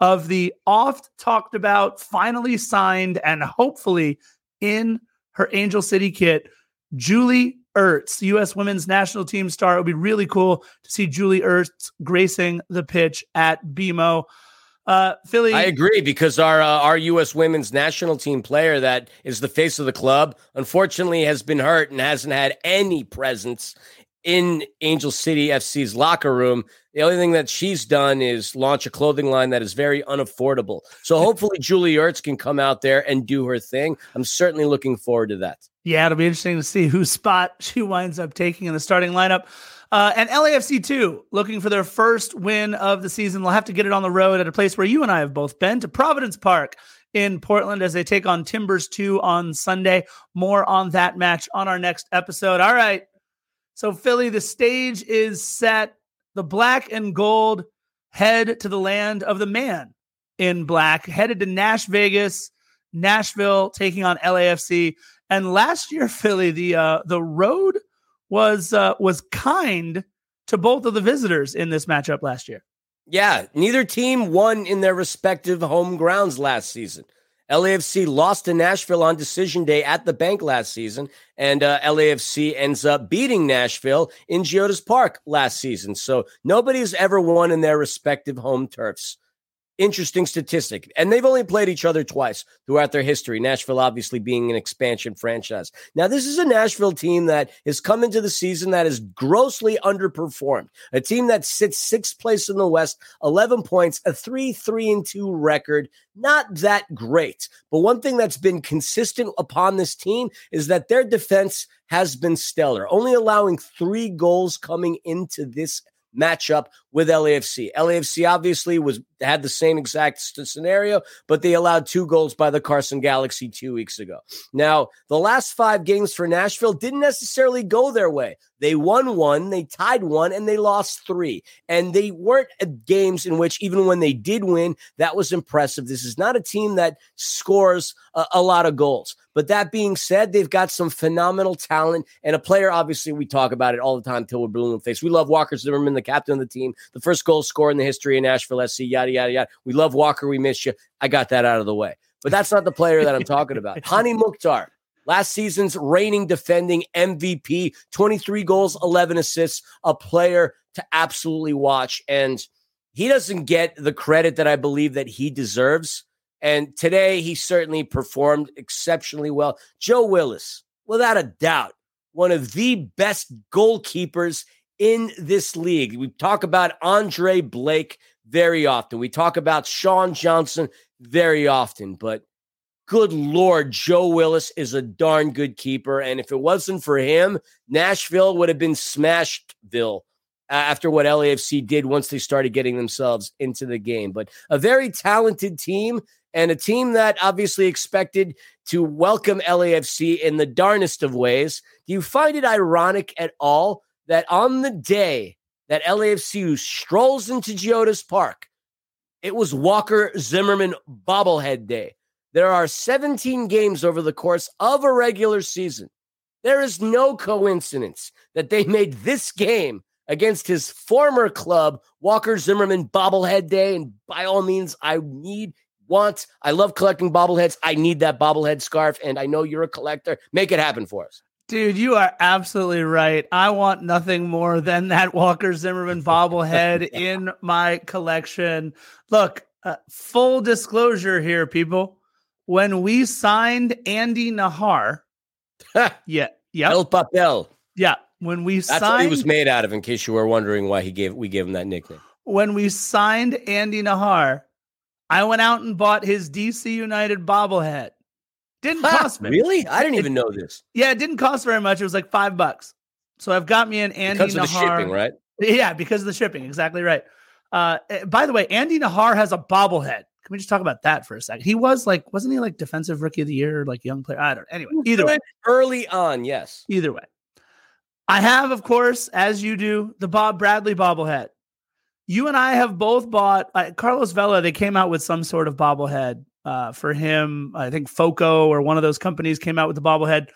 Speaker 2: of the oft talked about, finally signed, and hopefully in her Angel City kit, Julie Ertz, U.S. women's national team star. It would be really cool to see Julie Ertz gracing the pitch at BMO. Uh, Philly,
Speaker 1: I agree because our uh, our U.S. women's national team player that is the face of the club, unfortunately, has been hurt and hasn't had any presence in Angel City FC's locker room. The only thing that she's done is launch a clothing line that is very unaffordable. So hopefully Julie Ertz can come out there and do her thing. I'm certainly looking forward to that.
Speaker 2: Yeah, it'll be interesting to see whose spot <laughs> she winds up taking in the starting lineup. Uh, and LAFC too, looking for their first win of the season. They'll have to get it on the road at a place where you and I have both been to Providence Park in Portland as they take on Timbers 2 on Sunday. More on that match on our next episode. All right. So, Philly, the stage is set. The black and gold head to the land of the man in black, headed to Nash Vegas, Nashville, taking on LAFC. And last year, <laughs> Philly, the uh, the road was uh, was kind to both of the visitors in this matchup last year.
Speaker 1: Yeah, neither team won in their respective home grounds last season. LAFC lost to Nashville on decision day at the bank last season, and uh, LAFC ends up beating Nashville in Geodis Park last season. So nobody's ever won in their respective home turfs interesting statistic. And they've only played each other twice throughout their history. Nashville, obviously, being an expansion franchise. Now, this is a Nashville team that has come into the season that is grossly underperformed. A team that sits sixth place in the West, 11 points, a 3 3 and 2 record. Not that great. But one thing that's been consistent upon this team is that their defense has been stellar, only allowing three goals coming into this matchup with LAFC. LAFC obviously was had the same exact scenario, but they allowed two goals by the Carson Galaxy two weeks ago. Now, the last five games for Nashville didn't necessarily go their way. They won one, they tied one, and they lost three. And they weren't games in which, even when they did win, that was impressive. This is not a team that scores a, a lot of goals. But that being said, they've got some phenomenal talent and a player. Obviously, we talk about it all the time till we're blue in the face. We love Walker Zimmerman, the captain of the team, the first goal scorer in the history of Nashville SC, yada, yada, yada. We love Walker. We miss you. I got that out of the way. But that's not the player that I'm talking about. <laughs> Hany Mukhtar, last season's reigning defending MVP, 23 goals, 11 assists, a player to absolutely watch. And he doesn't get the credit that I believe that he deserves and today he certainly performed exceptionally well. Joe Willis, without a doubt, one of the best goalkeepers in this league. We talk about Andre Blake very often. We talk about Sean Johnson very often, but good Lord, Joe Willis is a darn good keeper. And if it wasn't for him, Nashville would have been Smashedville after what LAFC did once they started getting themselves into the game. But a very talented team and a team that obviously expected to welcome LAFC in the darnest of ways. Do you find it ironic at all that on the day that LAFC strolls into Geodis Park, it was Walker Zimmerman bobblehead day? There are 17 games over the course of a regular season. There is no coincidence that they made this game against his former club, Walker Zimmerman bobblehead day. And by all means, I need, want, I love collecting bobbleheads. I need that bobblehead scarf. And I know you're a collector. Make it happen for us.
Speaker 2: Dude, you are absolutely right. I want nothing more than that Walker Zimmerman bobblehead <laughs> in my collection. Look, uh, full disclosure here, people. When we signed Andy Najar, <laughs> yeah, yeah,
Speaker 1: El Papel.
Speaker 2: Yeah, when we
Speaker 1: That's
Speaker 2: signed,
Speaker 1: what he was made out of. In case you were wondering why he gave we gave him that nickname.
Speaker 2: When we signed Andy Najar, I went out and bought his DC United bobblehead. Didn't cost me.
Speaker 1: Really? I didn't even know this.
Speaker 2: Yeah, it didn't cost very much. It was like five bucks. So I've got me an Andy Najar.
Speaker 1: because of the shipping, right?
Speaker 2: Yeah, because of the shipping. Exactly right. Uh, eh, by the way, Andy Najar has a bobblehead. Can we just talk about that for a second? He was like, wasn't he like defensive rookie of the year, or like young player? I don't. Know. Anyway, either way, <laughs>
Speaker 1: early on, yes.
Speaker 2: Either way, I have, of course, as you do, the Bob Bradley bobblehead. You and I have both bought uh, Carlos Vela. They came out with some sort of bobblehead uh, for him. I think Foco or one of those companies came out with the bobblehead.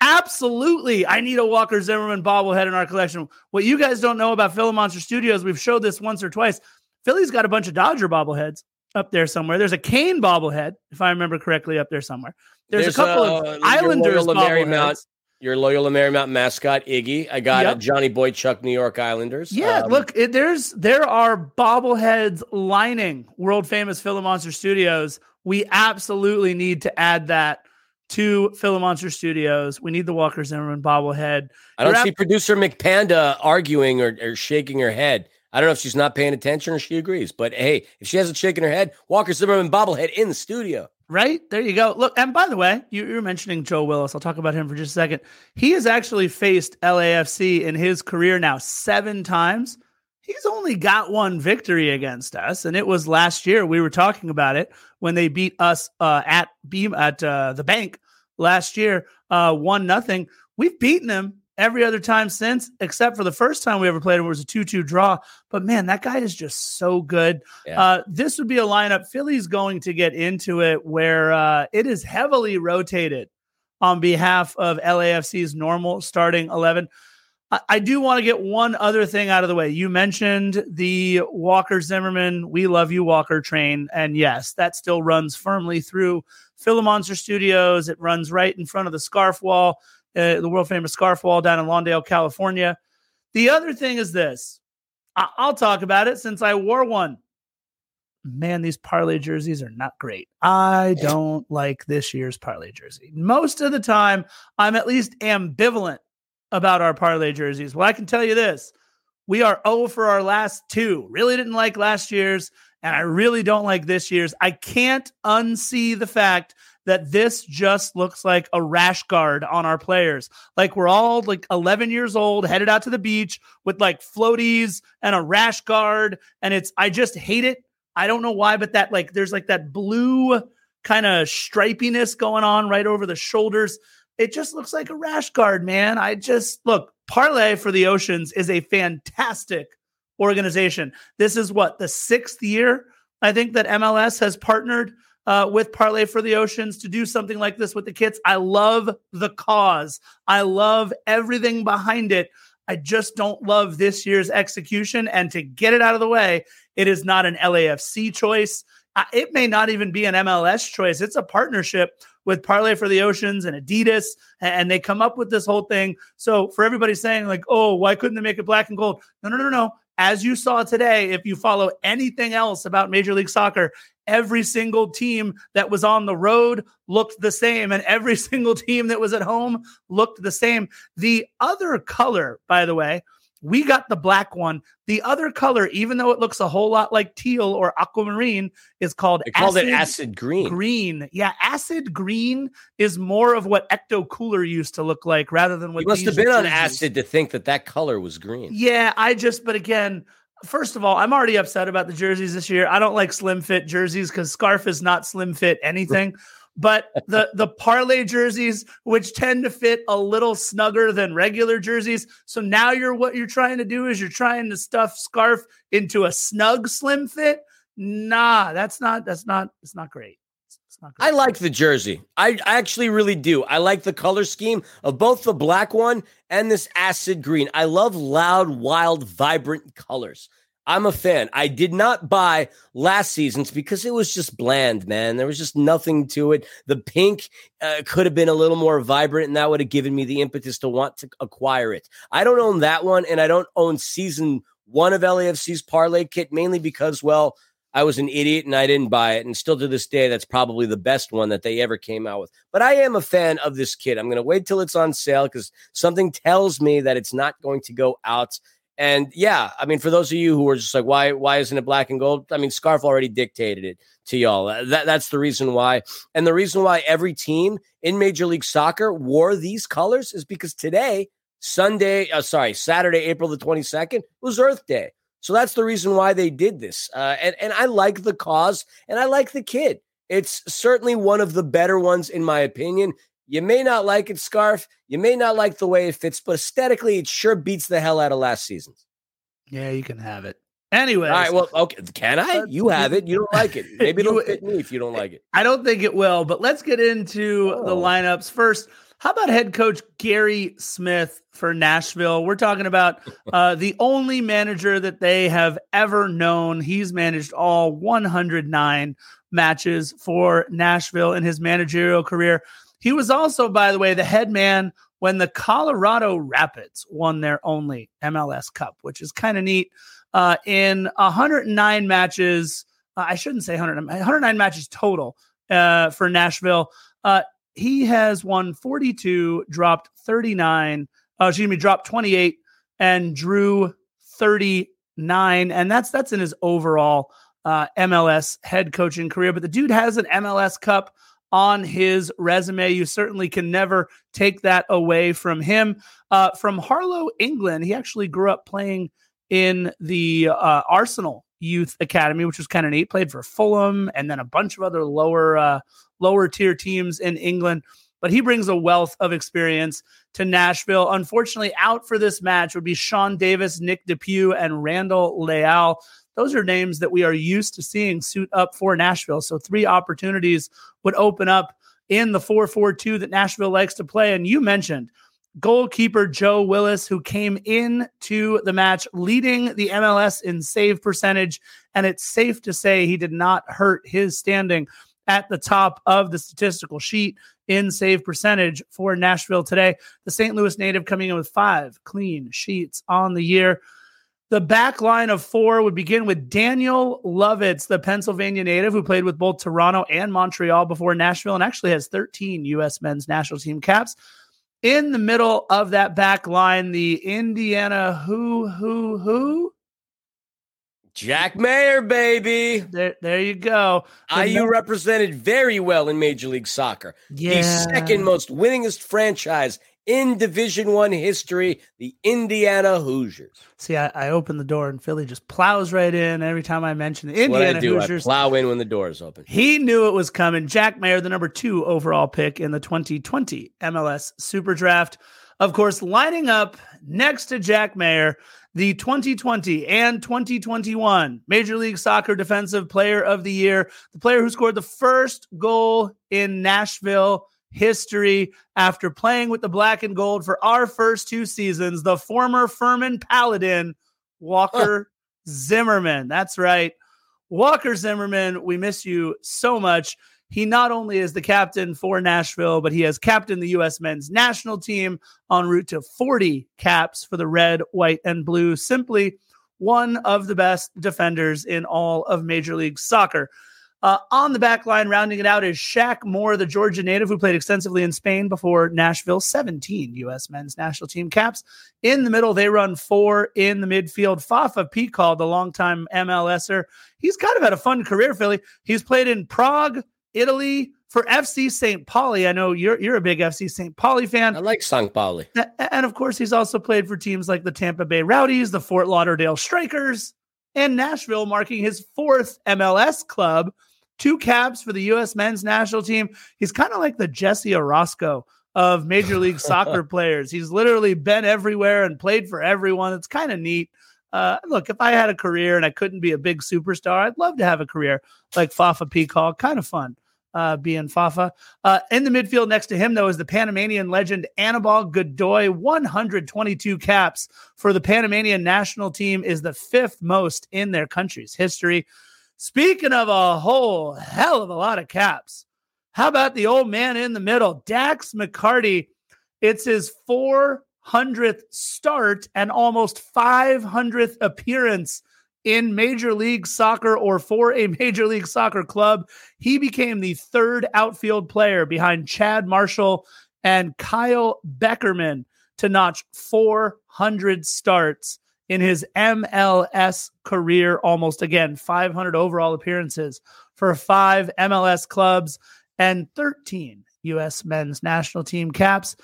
Speaker 2: Absolutely, I need a Walker Zimmerman bobblehead in our collection. What you guys don't know about Philly Monster Studios, we've showed this once or twice. Philly's got a bunch of Dodger bobbleheads up there somewhere. There's a Kane bobblehead, if I remember correctly, up there somewhere. There's, There's a couple uh, of Islanders bobbleheads.
Speaker 1: Your Loyola Marymount mascot Iggy. I got yep. a Johnny Boychuk New York Islanders.
Speaker 2: Yeah, um, look, it, there's there are bobbleheads lining world famous Philly Monster Studios. We absolutely need to add that to Philly Monster Studios. We need the Walker Zimmerman bobblehead.
Speaker 1: I don't You're see ap- producer McPanda arguing or, or shaking her head. I don't know if she's not paying attention or she agrees, but hey, if she hasn't shaken her head, Walker Zimmerman bobblehead in the studio.
Speaker 2: Right there, you go. Look, and by the way, you, you mentioning Joe Willis. I'll talk about him for just a second. He has actually faced LAFC in his career now seven times. He's only got one victory against us, and it was last year. We were talking about it when they beat us uh, at Beam at uh, the bank last year, uh, one nothing. We've beaten him every other time since, except for the first time we ever played him, it was a 2 2 draw. But man, that guy is just so good. Yeah. Uh, this would be a lineup. Philly's going to get into it where uh, it is heavily rotated on behalf of LAFC's normal starting 11. I, I do want to get one other thing out of the way. You mentioned the Walker Zimmerman, We Love You Walker train. And yes, that still runs firmly through Philly Monster Studios. It runs right in front of the scarf wall uh, the world famous scarf wall down in Lawndale, California. The other thing is this I- I'll talk about it since I wore one. Man, these parlay jerseys are not great. I don't like this year's parlay jersey. Most of the time, I'm at least ambivalent about our parlay jerseys. Well, I can tell you this we are 0 for our last two. Really didn't like last year's, and I really don't like this year's. I can't unsee the fact that this just looks like a rash guard on our players. Like we're all like 11 years old, headed out to the beach with like floaties and a rash guard. And it's, I just hate it. I don't know why, but that like, there's like that blue kind of stripiness going on right over the shoulders. It just looks like a rash guard, man. I just look, Parlay for the Oceans is a fantastic organization. This is what the sixth year I think that MLS has partnered uh, with Parlay for the Oceans to do something like this with the kits. I love the cause. I love everything behind it. I just don't love this year's execution. And to get it out of the way, it is not an LAFC choice. Uh, it may not even be an MLS choice. It's a partnership with Parlay for the Oceans and Adidas, and they come up with this whole thing. So for everybody saying like, "Oh, why couldn't they make it black and gold?" No, no, no, no. As you saw today, if you follow anything else about Major League Soccer, every single team that was on the road looked the same, and every <laughs> single team that was at home looked the same. The other color, by the way, We got the black one. The other color, even though it looks a whole lot like teal or aquamarine, is called
Speaker 1: they called acid it acid green.
Speaker 2: Green. Yeah, acid green is more of what Ecto Cooler used to look like rather than what
Speaker 1: you must have been on acid to think that that color was green.
Speaker 2: Yeah, I just, but again, first of all, I'm already upset about the jerseys this year. I don't like slim fit jerseys because scarf is not slim fit anything. But the the parlay jerseys which tend to fit a little snugger than regular jerseys so now you're what you're trying to do is you're trying to stuff scarf into a snug slim fit nah that's not that's not it's not great
Speaker 1: I like the jersey. I, I actually really do. I like the color scheme of both the black one and this acid green. I love loud, wild, vibrant colors. I'm a fan. I did not buy last season's because it was just bland, man. There was just nothing to it. The pink uh, could have been a little more vibrant, and that would have given me the impetus to want to acquire it. I don't own that one, and I don't own season one of LAFC's parlay kit mainly because, well, I was an idiot and I didn't buy it. And still to this day, that's probably the best one that they ever came out with. But I am a fan of this kit. I'm going to wait till it's on sale because something tells me that it's not going to go out and yeah, I mean, for those of you who are just like, why, why isn't it black and gold? I mean, Scarf already dictated it to y'all. That, that's the reason why. And the reason why every team in Major League Soccer wore these colors is because today, Sunday, uh, sorry, Saturday, April the 22nd, was Earth Day. So that's the reason why they did this. Uh, and, and I like the cause and I like the kid. It's certainly one of the better ones, in my opinion. You may not like it, Scarf. You may not like the way it fits, but aesthetically, it sure beats the hell out of last season's.
Speaker 2: Yeah, you can have it. Anyway,
Speaker 1: all right. Well, okay. Can I? You have it. You don't like it. Maybe <laughs> it'll fit me if you don't like it.
Speaker 2: I don't think it will. But let's get into oh. the lineups first. How about head coach Gary Smith for Nashville? We're talking about <laughs> uh, the only manager that they have ever known. He's managed all 109 matches for Nashville in his managerial career. He was also, by the way, the head man when the Colorado Rapids won their only MLS Cup, which is kind of neat. Uh, in 109 matches, uh, I shouldn't say 100, 109 matches total uh, for Nashville. Uh, he has won 42, dropped 39, uh, excuse me, dropped 28, and drew 39, and that's that's in his overall uh, MLS head coaching career. But the dude has an MLS Cup on his resume. You certainly can never take that away from him. Uh, from Harlow, England, he actually grew up playing in the uh, Arsenal Youth Academy, which was kind of neat. Played for Fulham and then a bunch of other lower uh, lower tier teams in England. But he brings a wealth of experience to Nashville. Unfortunately, out for this match would be Sean Davis, Nick DePuy, and Randall Leal. Those are names that we are used to seeing suit up for Nashville. So three opportunities would open up in the 4 4 2 that Nashville likes to play. And you mentioned goalkeeper Joe Willis, who came in to the match leading the MLS in save percentage. And it's safe to say he did not hurt his standing at the top of the statistical sheet in save percentage for Nashville today. The St. Louis native coming in with five clean sheets on the year. The back line of four would begin with Daniel Lovitz, the Pennsylvania native who played with both Toronto and Montreal before Nashville and actually has 13 U.S. men's national team caps. In the middle of that back line, the Indiana who, who, who?
Speaker 1: Jack Maher, baby.
Speaker 2: There, there you go.
Speaker 1: The IU represented very well in Major League Soccer. Yeah. The second most winningest franchise in Division One history, the Indiana Hoosiers.
Speaker 2: See, I, I open the door and Philly just plows right in every time I mention the Indiana
Speaker 1: do,
Speaker 2: Hoosiers.
Speaker 1: I plow in when the door is open.
Speaker 2: He knew it was coming. Jack Maher, the number two overall pick in the 2020 MLS Super Draft. Of course, lining up next to Jack Maher, the 2020 and 2021 Major League Soccer Defensive Player of the Year, the player who scored the first goal in Nashville history after playing with the black and gold for our first two seasons. The former Furman Paladin, Walker Zimmerman. That's right. Walker Zimmerman, we miss you so much. He not only is the captain for Nashville, but he has captained the U.S. men's national team en route to 40 caps for the red, white, and blue. Simply one of the best defenders in all of Major League Soccer. Uh, on the back line, rounding it out is Shaq Moore, the Georgia native who played extensively in Spain before Nashville, 17 U.S. men's national team caps. In the middle, they run four in the midfield. Fafa Picault, the longtime MLSer, he's kind of had a fun career, Philly. He's played in Prague, Italy, for FC St. Pauli. I know you're you're a big FC St. Pauli fan.
Speaker 1: I like St. Pauli.
Speaker 2: And of course, he's also played for teams like the Tampa Bay Rowdies, the Fort Lauderdale Strikers, and Nashville, marking his fourth MLS club two caps for the U.S. men's national team. He's kind of like the Jesse Orosco of Major League <laughs> Soccer players. He's literally been everywhere and played for everyone. It's kind of neat. Uh, look, if I had a career and I couldn't be a big superstar, I'd love to have a career like Fafa Picault. Kind of fun uh, being Fafa. Uh, in the midfield next to him, though, is the Panamanian legend Anibal Godoy. 122 caps for the Panamanian national team is the fifth most in their country's history. Speaking of a whole hell of a lot of caps, how about the old man in the middle, Dax McCarty? It's his 400th start and almost 500th appearance in Major League Soccer or for a <laughs> Major League Soccer club. He became the third outfield player behind Chad Marshall and Kyle Beckerman to notch 400 starts in his MLS career, almost again 500 overall appearances for five MLS clubs and 13 U.S. men's national team caps.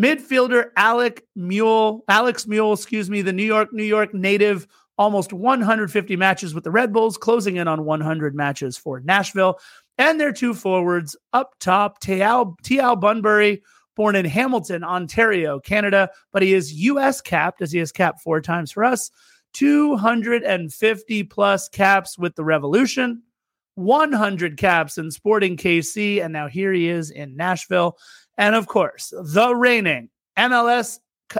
Speaker 2: Midfielder Alec Muyl, Alex Muyl, excuse me, the New York, New York native, almost 150 matches with the Red Bulls, closing in on 100 matches for Nashville. And their two forwards up top, Teal Bunbury, born in Hamilton, Ontario, Canada, but he is U.S. capped as he has capped four times for us. 250 plus caps with the Revolution, 100 caps in Sporting KC, and now here he is in Nashville. And of course, the reigning MLS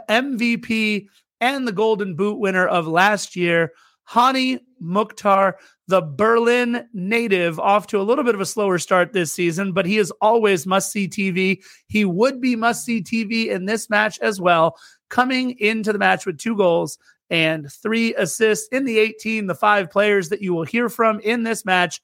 Speaker 2: MVP and the Golden Boot winner of last year, Hany Mukhtar, the Berlin native, off to a little bit of a slower start this season, but he is always must see TV. He would be must see TV in this match as well, coming into the match with two goals and three assists in the 18, the five players that you will hear from in this match.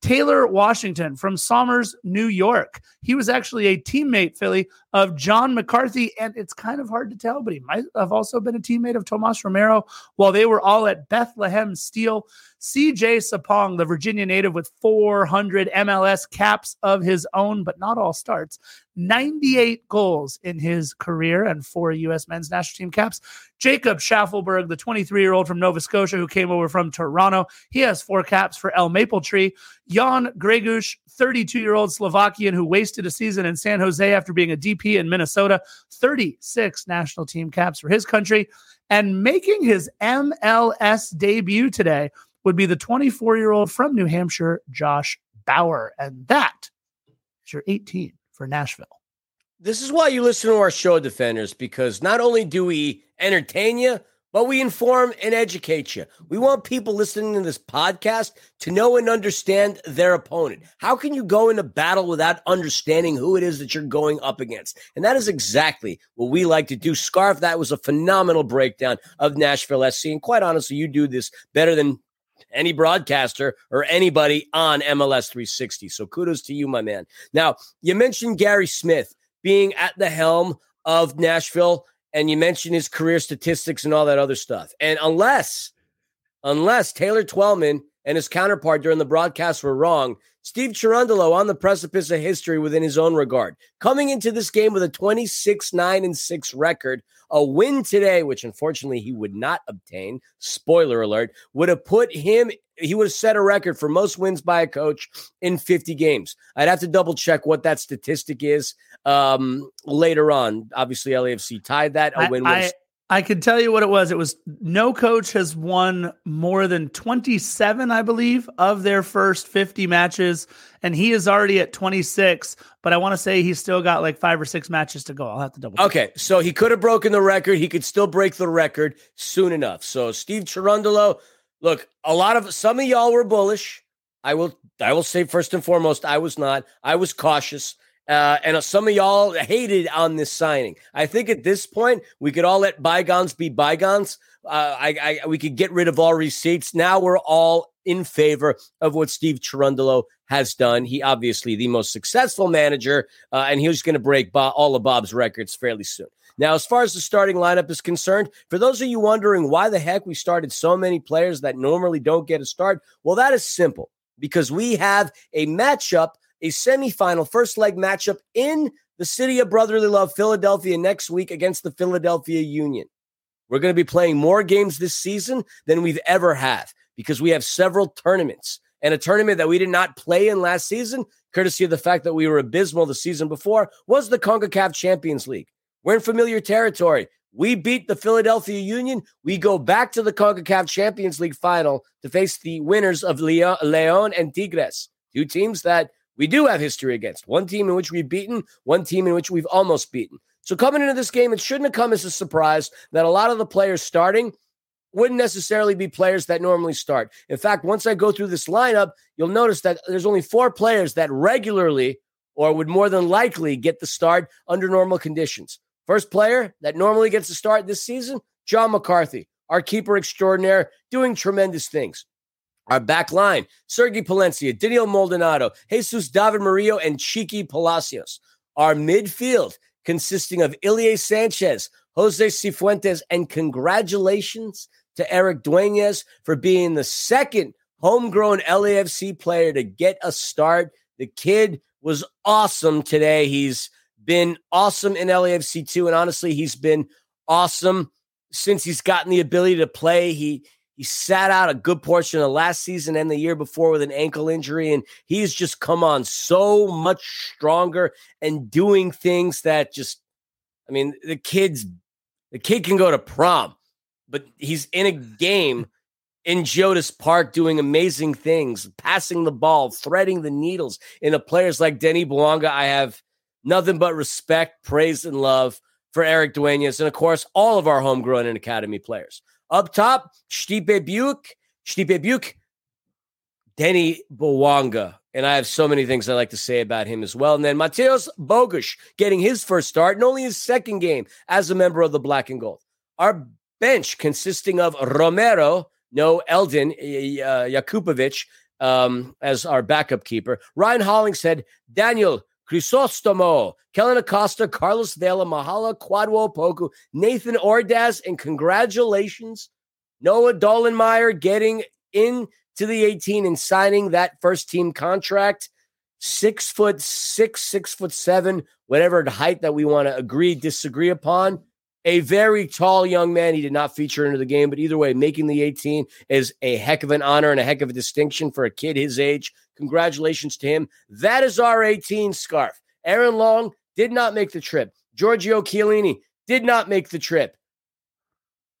Speaker 2: Taylor Washington from Somers, New York. He was actually a teammate, Philly, of John McCarthy. And it's kind of hard to tell, but he might have also been a teammate of Tomas Romero while they were all at Bethlehem Steel. CJ Sapong, the Virginia native with 400 MLS caps of his own, but not all starts. 98 goals in his career and four U.S. men's national team caps. Jacob Shaffelburg, the 23 year old from Nova Scotia who came over from Toronto, he has four caps for El Maple Tree. Jan Greguš, 32 year old Slovakian who wasted a season in San Jose after being a DP in Minnesota, 36 national team caps for his country. And making his MLS debut today would be the 24 year old from New Hampshire, Josh Bauer. And that is your 18 for Nashville.
Speaker 1: This is why you listen to our show, Defenders, because not only do we entertain you, but we inform and educate you. We want people listening to this podcast to know and understand their opponent. How can you go into battle without understanding who it is that you're going up against? And that is exactly what we like to do. Scarf, that was a phenomenal breakdown of Nashville SC. And quite honestly, you do this better than any broadcaster or anybody on MLS 360. So kudos to you, my man. Now, you mentioned Gary Smith being at the helm of Nashville, and you mentioned his career statistics and all that other stuff. And unless, unless Taylor Twellman and his counterpart during the broadcast were wrong, Steve Cherundolo on the precipice of history within his own regard. Coming into this game with a 26 9 and 6 record, a win today, which unfortunately he would not obtain, spoiler alert, would have put him, he would have set a record for most wins by a coach in 50 games. I'd have to double check what that statistic is um, later on. Obviously, LAFC tied that. A win
Speaker 2: was. I can tell you what it was. It was no coach has won more than 27, I believe, of their first 50 matches. And he is already at 26, but I want to say he's still got like five or six matches to go. I'll have to double.
Speaker 1: Check. Okay. So he could have broken the record. He could still break the record soon enough. So Steve Cherundolo, look, a lot of some of y'all were bullish. I will I will say first and foremost, I was not. I was cautious. Uh, and some of y'all hated on this signing. I think at this point, we could all let bygones be bygones. uh, I, I we could get rid of all receipts. Now we're all in favor of what Steve Cherundolo has done. He obviously the most successful manager, uh, and he's going to break all of Bob's records fairly soon. Now, as far as the starting lineup is concerned, for those of you wondering why the heck we started so many players that normally don't get a start, well, that is simple because we have a matchup, a semifinal first leg matchup in the city of brotherly love, Philadelphia, next week against the Philadelphia Union. We're going to be playing more games this season than we've ever have because we have several tournaments and a tournament that we did not play in last season, courtesy of the fact that we were abysmal the season before, was the CONCACAF Champions League. We're in familiar territory. We beat the Philadelphia Union. We go back to the CONCACAF Champions League final to face the winners of Leon and Tigres, two teams that we do have history against. One team in which we've beaten, one team in which we've almost beaten. So coming into this game, it shouldn't have come as a surprise that a lot of the players starting wouldn't necessarily be players that normally start. In fact, once I go through this lineup, you'll notice that there's only four players that regularly or would more than likely get the start under normal conditions. First player that normally gets the start this season, John McCarthy, our keeper extraordinaire, doing tremendous things. Our back line, Sergi Palencia, Denil Maldonado, Jesus David Murillo, and Chiqui Palacios. Our midfield, consisting of Ilie Sanchez, Jose Cifuentes, and congratulations to Erik Dueñas for being the second homegrown LAFC player to get a start. The kid was awesome today. He's been awesome in LAFC too, and honestly, he's been awesome since he's gotten the ability to play. He he sat out a good portion of last season and the year before with an ankle injury, and he's just come on so much stronger and doing things that just, I mean, the kid's the kid can go to prom, but he's in a game in Geodis Park doing amazing things, passing the ball, threading the needles. In a players like Denis Bouanga, I have nothing but respect, praise, and love for Erik Dueñas, and of course, all of our homegrown and academy players. Up top, Stipe Biuk, Stipe Biuk, Denis Bouanga. And I have so many things I like to say about him as well. And then Mateusz Bogusz getting his first start and only his second game as a member of the Black and Gold. Our bench consisting of Romero, no Eldin uh, Jakupovic um, as our backup keeper, Ryan Hollingshead, Daniel Crisostomo, Kellyn Acosta, Carlos Vela, Mahala, Kwadwo Opoku, Nathan Ordaz, and congratulations, Noah Dollenmayer getting in to the 18 and signing that first team contract. Six foot six, six foot seven, whatever height that we want to agree, disagree upon. A very tall young man. He did not feature into the game, but either way, making the 18 is a heck of an honor and a heck of a distinction for a kid his age. Congratulations to him. That is our 18 scarf. Aaron Long did not make the trip. Giorgio Chiellini did not make the trip.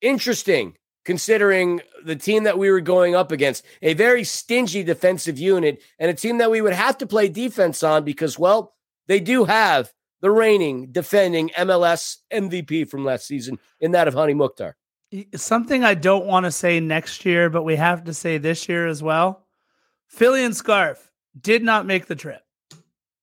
Speaker 1: Interesting considering the team that we were going up against, a very stingy defensive unit, and a team that we would have to play defense on because, well, they do have the reigning, defending MLS MVP from last season in that of Hany Mukhtar.
Speaker 2: Something I don't want to say next year, but we have to say this year as well. Philly and Scarf did not make the trip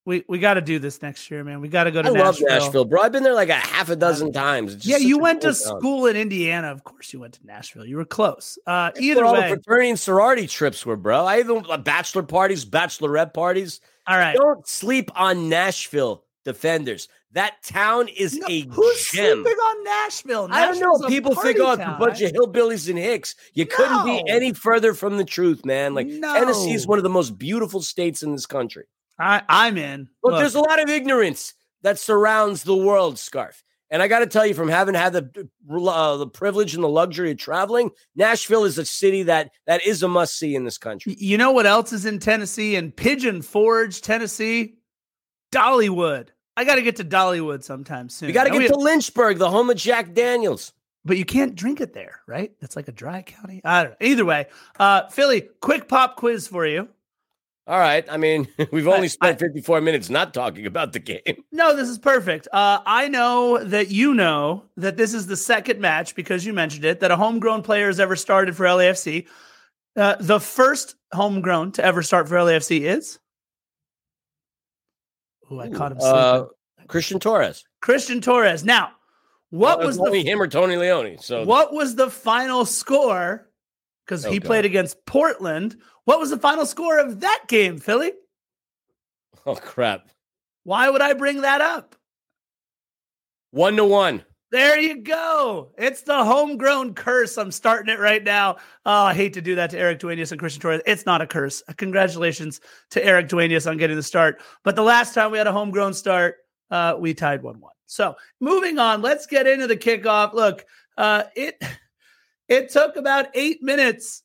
Speaker 2: we we got to do this next year, man. We got to go to I Nashville.
Speaker 1: love Nashville, bro. I've been there like a half a dozen times.
Speaker 2: Yeah, you went to town. school in Indiana. Of course, you went to Nashville. You were close. Uh, either all way,
Speaker 1: the fraternity and sorority trips were, bro. I even bachelor parties, bachelorette parties.
Speaker 2: All right,
Speaker 1: don't sleep on Nashville defenders. That town is no, a
Speaker 2: who's
Speaker 1: gem.
Speaker 2: sleeping on Nashville?
Speaker 1: Nashville's I don't know. People think, oh, it's a bunch of hillbillies and hicks. You no. couldn't be any further from the truth, man. Like no. Tennessee is one of the most beautiful states in this country.
Speaker 2: I, I'm in.
Speaker 1: Look, Look, there's a lot of ignorance that surrounds the world, Scarf. And I got to tell you, from having had the uh, the privilege and the luxury of traveling, Nashville is a city that that is a must see in this country.
Speaker 2: You know what else is in Tennessee? In Pigeon Forge, Tennessee, Dollywood. I got to get to Dollywood sometime soon.
Speaker 1: You got to get to Lynchburg, the home of Jack Daniels.
Speaker 2: But you can't drink it there, right? It's like a dry county. I don't know. Either way, uh, Philly, quick pop quiz for you.
Speaker 1: All right. I mean, <laughs> we've only spent I, 54 minutes not talking about the game.
Speaker 2: No, this is perfect. Uh, I know that you know that this is the second match because you mentioned it that a homegrown player has ever started for LAFC. Uh, the first homegrown to ever start for LAFC is. Oh, I caught him. Uh,
Speaker 1: Christian Torres.
Speaker 2: Christian Torres. Now, What well, was
Speaker 1: only the, him or Tony Leone? So
Speaker 2: what was the final score? Because oh, he God. played against Portland. What was the final score of that game, Philly?
Speaker 1: Oh crap!
Speaker 2: Why would I bring that up?
Speaker 1: One to one.
Speaker 2: There you go. It's the homegrown curse. I'm starting it right now. Oh, I hate to do that to Erik Dueñas and Christian Torres. It's not a curse. Congratulations to Erik Dueñas on getting the start. But the last time we had a homegrown start, uh, we tied 1 1. So moving on, let's get into the kickoff. Look, uh, it it took about eight minutes.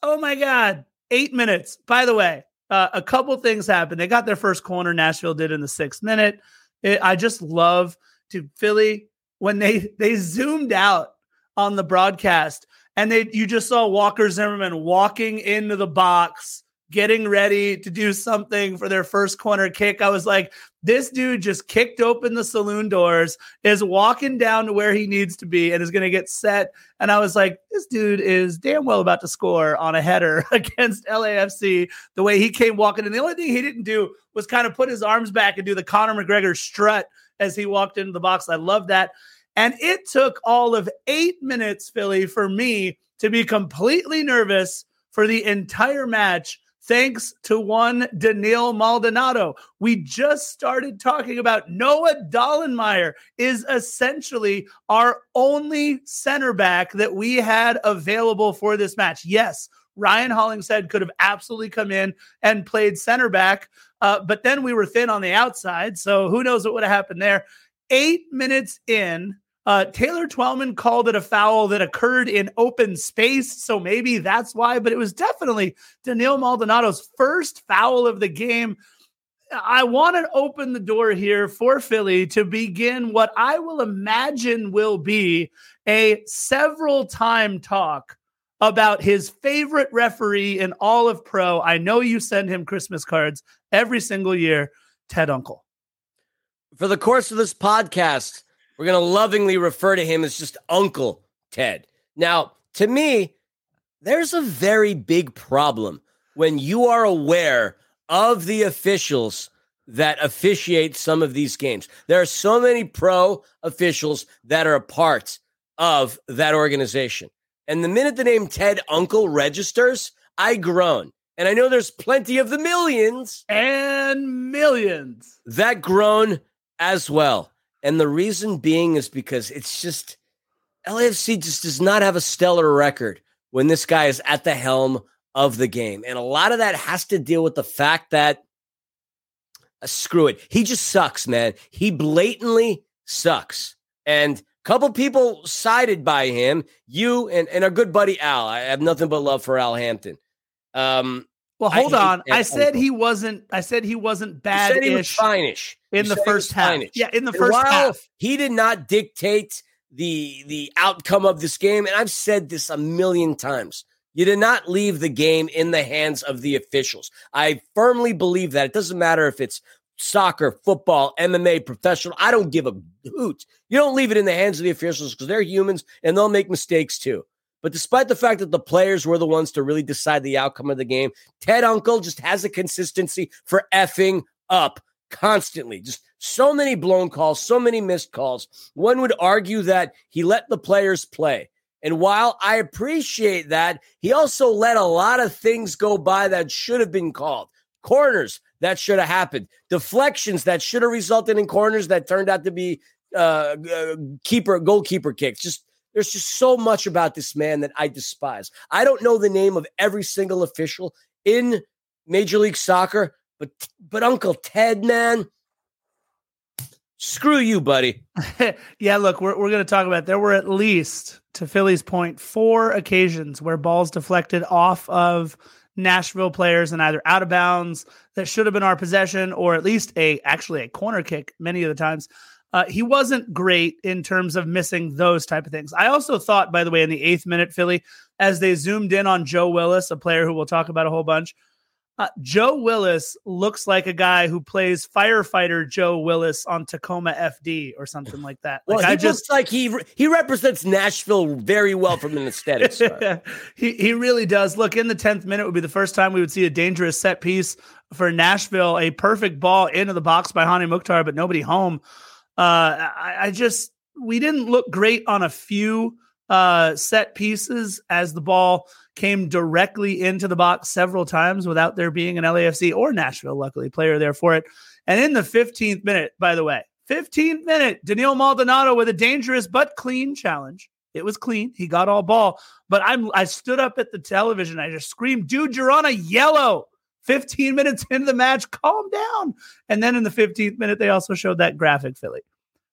Speaker 2: Oh my God, eight minutes. By the way, uh, a couple things happened. They got their first corner. Nashville did in the sixth minute. It, I just love to Philly when they they zoomed out on the broadcast and they you just saw Walker Zimmerman walking into the box getting ready to do something for their first corner kick. I was like, this dude just kicked open the saloon doors, is walking down to where he needs to be, and is going to get set. And I was like, this dude is damn well about to score on a header <laughs> against LAFC the way he came walking. And the only thing he didn't do was kind of put his arms back and do the Conor McGregor strut as he walked into the box. I love that. And it took all of eight minutes, Philly, for me to be completely nervous for the entire match, thanks to one Denil Maldonado. We just started talking about Noah Dollenmayer is essentially our only center back that we had available for this match. Yes, Ryan Hollingshead could have absolutely come in and played center back, uh, but then we were thin on the outside. So who knows what would have happened there. Eight minutes in, uh, Taylor Twellman called it a foul that occurred in open space, so maybe that's why. But it was definitely Denil Maldonado's first foul of the game. I want to open the door here for Philly to begin what I will imagine will be a several time talk about his favorite referee in all of pro. I know you send him Christmas cards every single year, Ted Unkel.
Speaker 1: For the course of this podcast, we're going to lovingly refer to him as just Uncle Ted. Now, to me, there's a very big problem when you are aware of the officials that officiate some of these games. There are so many pro officials that are a part of that organization. And the minute the name Ted Unkel registers, I groan. And I know there's plenty of the millions
Speaker 2: and millions
Speaker 1: that groan as well. And the reason being is because it's just LAFC just does not have a stellar record when this guy is at the helm of the game. And a lot of that has to deal with the fact that uh, screw it. He just sucks, man. He blatantly sucks. And couple people sided by him, you and, and our good buddy Al. I have nothing but love for Al Hampton. Um,
Speaker 2: well, hold I on. I said he wasn't. I said he wasn't bad.
Speaker 1: He was fine-ish
Speaker 2: in the first half. Fine-ish. Yeah, in the and first half,
Speaker 1: he did not dictate the the outcome of this game. And I've said this a million times. You did not leave the game in the hands of the officials. I firmly believe that. It doesn't matter if it's soccer, football, MMA, professional. I don't give a hoot. You don't leave it in the hands of the officials because they're humans and they'll make mistakes too. But despite the fact that the players were the ones to really decide the outcome of the game, Ted Unkel just has a consistency for effing up constantly. Just so many blown calls, so many missed calls. One would argue that he let the players play. And while I appreciate that, he also let a lot of things go by that should have been called. Corners that should have happened, deflections that should have resulted in corners that turned out to be uh, uh, keeper goalkeeper kicks. Just there's just so much about this man that I despise. I don't know the name of every single official in Major League Soccer, but but Uncle Ted, man, screw you, buddy. <laughs>
Speaker 2: yeah, look, we're we're to talk about. It. There were at least, to Philly's point, four occasions where balls deflected off of Nashville players and either out of bounds that should have been our possession, or at least a actually a corner kick. Many of the times. Uh, he wasn't great in terms of missing those type of things. I also thought, by the way, in the eighth minute, Philly, as they zoomed in on Joe Willis, a player who we'll talk about a whole bunch, uh, Joe Willis looks like a guy who plays firefighter Joe Willis on Tacoma FD or something like that.
Speaker 1: Like well, he I just like he he represents Nashville very well from an aesthetic. <laughs>
Speaker 2: he he really does. Look, in the tenth minute would be the first time we would see a dangerous set piece for Nashville, a perfect ball into the box by Hany Mukhtar, but nobody home. Uh, I, I just we didn't look great on a few uh, set pieces as the ball came directly into the box several times without there being an LAFC or Nashville, luckily, player there for it. And in the 15th minute, by the way, 15th minute, Denil Maldonado with a dangerous but clean challenge. It was clean. He got all ball. But I'm I stood up at the television. I just screamed, dude, you're on a yellow. 15 minutes <laughs> into the match, calm down. And then in the 15th minute, they also showed that graphic, Philly.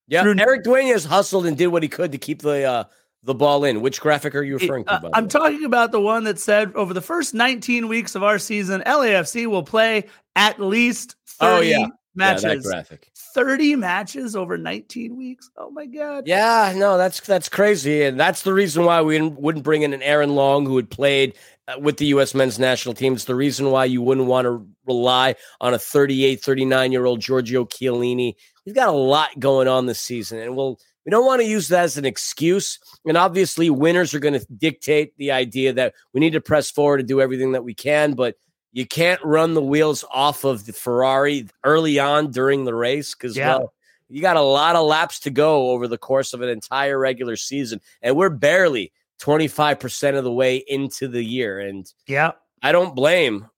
Speaker 1: Yeah, Through- Erik Dueñas hustled and did what he could to keep the uh, the ball in. Which graphic are you referring to?
Speaker 2: Uh, I'm talking about the one that said over the first 19 weeks of our season, LAFC will play at least 30 oh, yeah. matches. Yeah, graphic. 30 matches over 19 weeks. Oh my god.
Speaker 1: Yeah, no, that's that's crazy, and that's the reason why we wouldn't bring in an Aaron Long who had played uh, with the U.S. men's national team. It's the reason why you wouldn't want to rely on a 38, 39 year old Giorgio Chiellini. We've got a lot going on this season, and we'll we don't want to use that as an excuse. And obviously, winners are going to dictate the idea that we need to press forward and do everything that we can. But you can't run the wheels off of the Ferrari early on during the race because, yeah. well, you got a lot of laps to go over the course of an entire regular season. And we're barely 25% of the way into the year. And
Speaker 2: yeah,
Speaker 1: I don't blame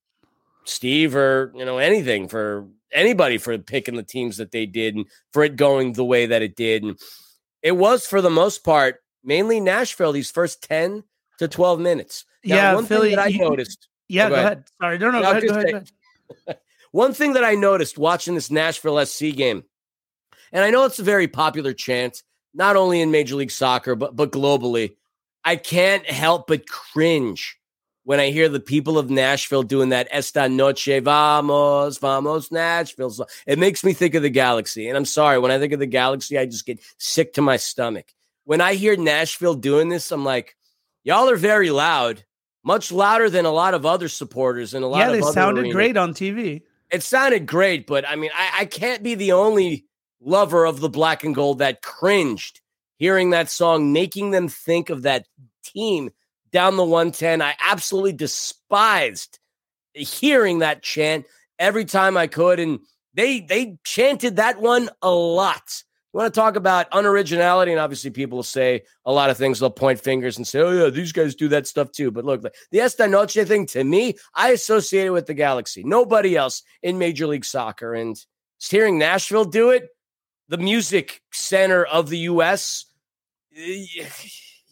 Speaker 1: Steve or, you know, anything for anybody for picking the teams that they did and for it going the way that it did. And it was for the most part mainly Nashville these first 10 to 12 minutes.
Speaker 2: Now, yeah,
Speaker 1: one
Speaker 2: Filly,
Speaker 1: thing that I noticed.
Speaker 2: Yeah, oh, go, go, ahead. ahead. Sorry, no, no, no go, ahead, go, ahead, go
Speaker 1: ahead. <laughs> one thing that I noticed watching this Nashville SC game, and I know it's a very popular chant, not only in Major League Soccer, but but globally. I can't help but cringe when I hear the people of Nashville doing that Esta Noche Vamos, Vamos Nashville. It makes me think of the Galaxy. And I'm sorry, when I think of the Galaxy, I just get sick to my stomach. When I hear Nashville doing this, I'm like, y'all are very loud, much louder than a lot of other supporters and a lot
Speaker 2: yeah,
Speaker 1: of
Speaker 2: they sounded arenas. great on TV.
Speaker 1: It sounded great, but I mean, I, I can't be the only lover of the black and gold that cringed hearing that song, making them think of that team down the 110. I absolutely despised hearing that chant every time I could. And they they chanted that one a lot. You want to talk about unoriginality, and obviously people will say a lot of things. They'll point fingers and say, "Oh yeah, these guys do that stuff too." But look, the Esta Noche thing to me, I associate it with the Galaxy. Nobody else in Major League Soccer, and hearing Nashville do it, the music center of the U.S eh,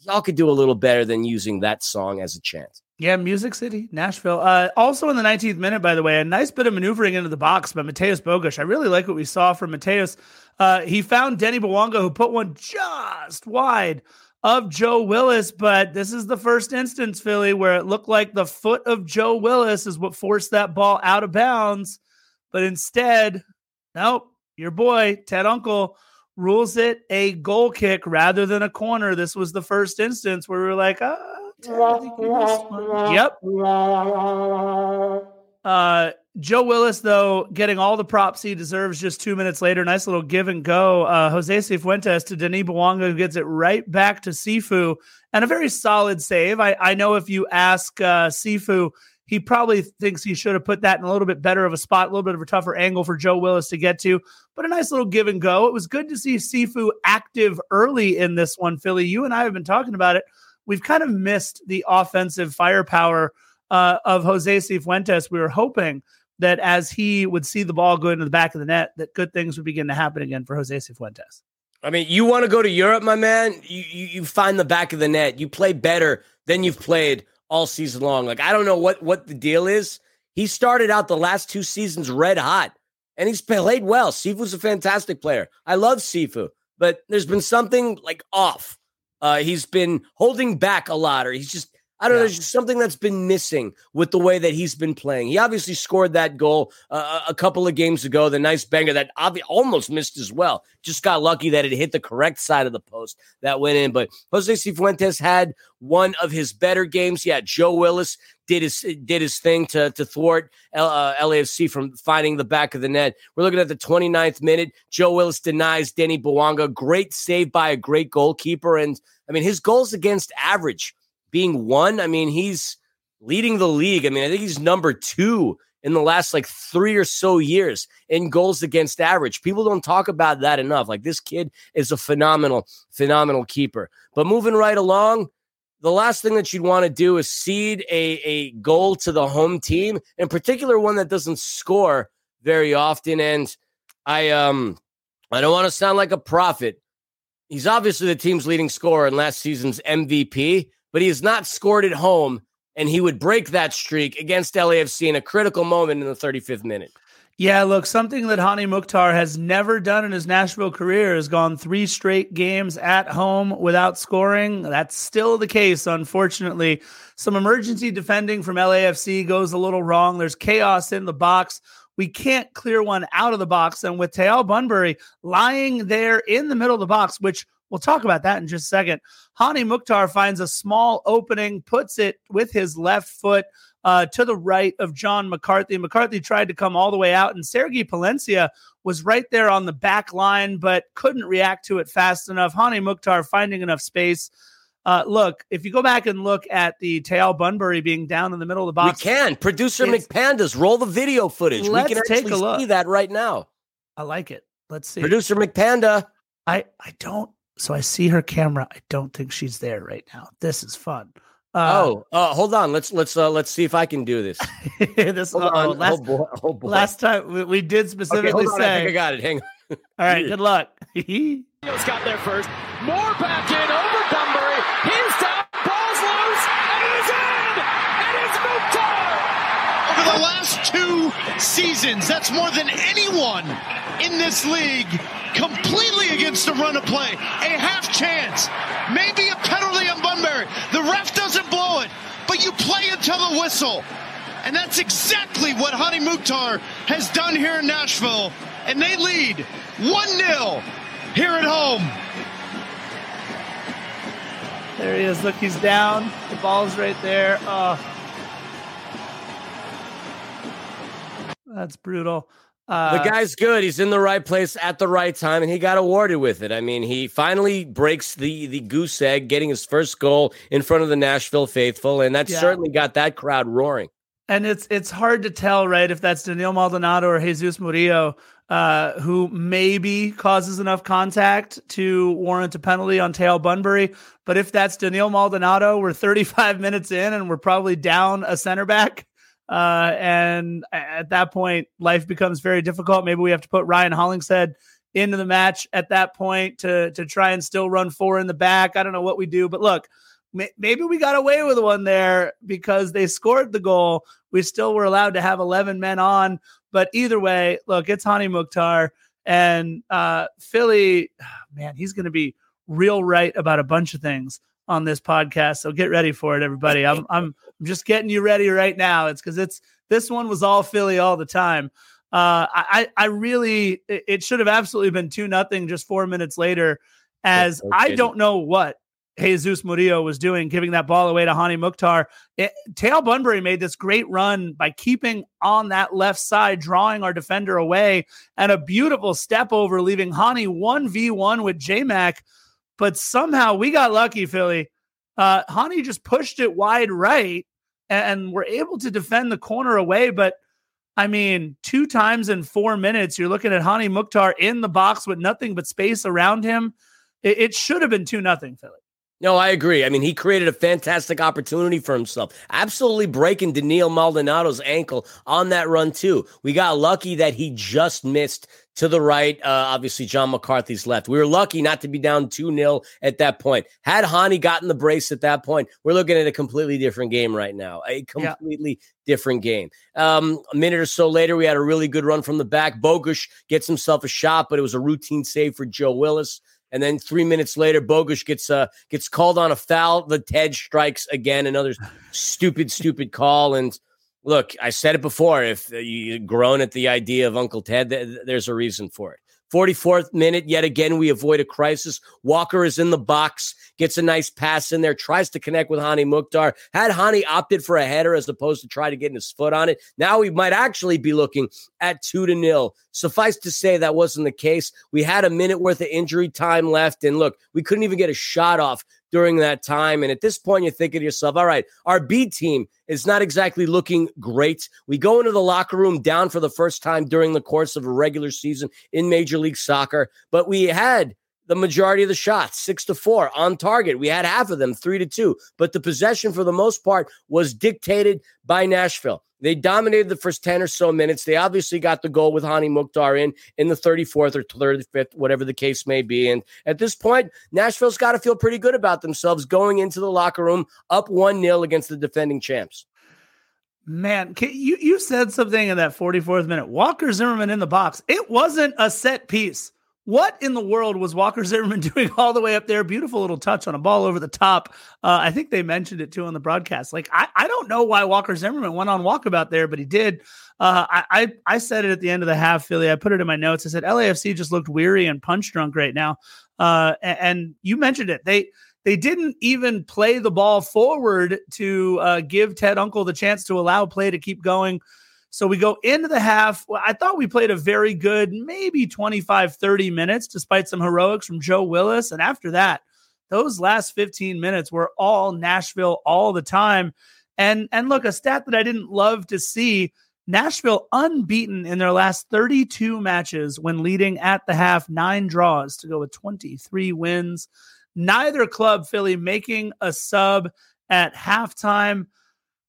Speaker 1: y'all could do a little better than using that song as a chant.
Speaker 2: Yeah, Music City, Nashville. Uh, also in the 19th minute, by the way, a nice bit of maneuvering into the box by Mateusz Bogusz. I really like what we saw from Mateusz. Uh, he found Denny Bouanga, who put one just wide of Joe Willis, but this is the first instance, Filly, where it looked like the foot of Joe Willis is what forced that ball out of bounds. But instead, nope, your boy, Ted Unkel, rules it a goal kick rather than a corner. This was the first instance where we were like, ah, yep. Uh, Joe Willis, though, getting all the props he deserves just two minutes later. Nice little give and go. Uh, Jose Cifuentes to Denis Bouanga, who gets it right back to Sifu, and a very solid save. I, I know if you ask uh, Sifu, he probably thinks he should have put that in a little bit better of a spot, a little bit of a tougher angle for Joe Willis to get to, but a nice little give and go. It was good to see Sifu active early in this one, Filly. You and I have been talking about it. We've kind of missed the offensive firepower uh, of Jose Cifuentes. We were hoping that as he would see the ball go into the back of the net, that good things would begin to happen again for Jose Cifuentes.
Speaker 1: I mean, you want to go to Europe, my man? You, you, you find the back of the net. You play better than you've played all season long. Like I don't know what what the deal is. He started out the last two seasons red hot, and he's played well. Sifu's a fantastic player. I love Sifu, but there's been something like off. Uh, he's been holding back a lot, or he's just I don't yeah. know. There's just something that's been missing with the way that he's been playing. He obviously scored that goal uh, a couple of games ago, the nice banger that obvi- almost missed as well. Just got lucky that it hit the correct side of the post that went in. But Jose Cifuentes had one of his better games. Yeah, Joe Willis did his did his thing to to thwart L, uh, LAFC from finding the back of the net. We're looking at the 29th minute. Joe Willis denies Denis Bouanga. Great save by a great goalkeeper, and I mean his goals against average being one. I mean, he's leading the league. I mean, I think he's number two in the last like three or so years in goals against average. People don't talk about that enough. Like this kid is a phenomenal, phenomenal keeper. But moving right along, the last thing that you'd want to do is cede a, a goal to the home team, in particular one that doesn't score very often. And I um I don't want to sound like a prophet. He's obviously the team's leading scorer in last season's MVP, but he has not scored at home, and he would break that streak against LAFC in a critical moment in the 35th minute.
Speaker 2: Yeah, look, something that Hany Mukhtar has never done in his Nashville career has gone three straight games at home without scoring. That's still the case, unfortunately. Some emergency defending from LAFC goes a little wrong. There's chaos in the box. We can't clear one out of the box. And with Teal Bunbury lying there in the middle of the box, which we'll talk about that in just a second, Hany Mukhtar finds a small opening, puts it with his left foot uh, to the right of John McCarthy. McCarthy tried to come all the way out, and Sergi Palencia was right there on the back line, but couldn't react to it fast enough. Hany Mukhtar finding enough space. Uh, look, if you go back and look at the Teal Bunbury being down in the middle of the box,
Speaker 1: we can. Producer McPandas, roll the video footage.
Speaker 2: Let's
Speaker 1: we can
Speaker 2: take a look.
Speaker 1: see that right now.
Speaker 2: I like it. Let's see.
Speaker 1: Producer McPanda.
Speaker 2: I I don't. So I see her camera. I don't think she's there right now. This is fun.
Speaker 1: Uh, oh, uh, hold on. Let's let's uh, let's see if I can do this. <laughs>
Speaker 2: this hold on. Last, oh boy, oh boy. last time we, we did specifically
Speaker 1: okay,
Speaker 2: say.
Speaker 1: I, I got it. Hang on. <laughs>
Speaker 2: All right. <laughs> Good luck.
Speaker 3: He's got there first. More back in over Bunbury. He's down. Ball's loose, and it is in. And it's Mukhtar.
Speaker 4: Over the last two seasons, that's more than anyone in this league completely against the run of play. A half chance, maybe a penalty on Bunbury. The ref doesn't blow it, but you play until the whistle. And that's exactly what Hany Mukhtar has done here in Nashville. And they lead 1 0 here at home.
Speaker 2: There he is. Look, he's down. The ball's right there. Oh. That's brutal.
Speaker 1: Uh, the guy's good. He's in the right place at the right time, and he got awarded with it. I mean, he finally breaks the the goose egg, getting his first goal in front of the Nashville faithful, and that yeah. certainly got that crowd roaring.
Speaker 2: And it's it's hard to tell, right, if that's Denil Maldonado or Jesus Murillo, uh, who maybe causes enough contact to warrant a penalty on Teal Bunbury. But if that's Denil Maldonado, we're 35 <laughs> minutes in and we're probably down a center back. Uh, and at that point, life becomes very difficult. Maybe we have to put Ryan Hollingshead into the match at that point to to try and still run four in the back. I don't know what we do, but look, may, maybe we got away with one there because they scored the goal. We still were allowed to have eleven men on, but either way, look, it's Hany Mukhtar and uh, Filly. <sighs> Man, he's going to be real right about a bunch of things on this podcast. So get ready for it, everybody. I'm <laughs> I'm I'm just getting you ready right now. It's because it's this one was all Filly all the time. Uh, I I really it should have absolutely been two nothing just four minutes later, as I don't know what Jesus Murillo was doing, giving that ball away to Hany Mukhtar. It, Teal Bunbury made this great run by keeping on that left side, drawing our defender away, and a beautiful step over, leaving Hany 1v1 with J Mac but somehow we got lucky, Filly. Uh, Hany just pushed it wide right and, we're able to defend the corner away. But I mean, two times in four minutes, you're looking at Hany Mukhtar in the box with nothing but space around him. It, it should have been 2 nothing, Filly.
Speaker 1: No, I agree. I mean, he created a fantastic opportunity for himself. Absolutely breaking Denil Maldonado's ankle on that run, too. We got lucky that he just missed to the right. Uh, obviously, John McCarthy's left. We were lucky not to be down 2 0 at that point. Had Hany gotten the brace at that point, we're looking at a completely different game right now. A completely yeah. different game. Um, a minute or so later, we had a really good run from the back. Bogusz gets himself a shot, but it was a routine save for Joe Willis. And then three minutes later, Bogusz gets uh, gets called on a foul. The Ted strikes again, another stupid, stupid call. And look, I said it before. If you groan at the idea of Uncle Ted, there's a reason for it. 44th minute, yet again, we avoid a crisis. Walker is in the box, gets a nice pass in there, tries to connect with Hany Mukhtar. Had Hany opted for a header as opposed to try to get his foot on it, now we might actually be looking at two to nil. Suffice to say, that wasn't the case. We had a minute worth of injury time left. And look, we couldn't even get a shot off during that time. And at this point, you're thinking to yourself, all right, our B team is not exactly looking great. We go into the locker room down for the first time during the course of a regular season in Major League Soccer, but we had the majority of the shots, six to four on target. We had half of them, three to two. But the possession, for the most part, was dictated by Nashville. They dominated the first 10 or so minutes. They obviously got the goal with Hany Mukhtar in in the 34th or 35th, whatever the case may be. And at this point, Nashville's got to feel pretty good about themselves going into the locker room up 1 0 against the defending champs.
Speaker 2: Man, you, you said something in that 44th minute. Walker Zimmerman in the box. It wasn't a set piece. What in the world was Walker Zimmerman <laughs> doing all the way up there? Beautiful little touch on a ball over the top. Uh, I think they mentioned it too on the broadcast. Like I, I don't know why Walker Zimmerman went on walkabout there, but he did. Uh, I, I, I said it at the end of the half, Filly. I put it in my notes. I said LAFC just looked weary and punch drunk right now. Uh, and, and you mentioned it. They they didn't even play the ball forward to uh, give Ted Unkel the chance to allow play to keep going. So we go into the half. Well, I thought we played a very good, maybe 25, 30 minutes, despite some heroics from Joe Willis. And after that, those last 15 minutes were all Nashville all the time. And and look, a stat that I didn't love to see Nashville unbeaten in their last 32 matches when leading at the half, nine draws to go with 23 wins. Neither club, Filly, making a sub at halftime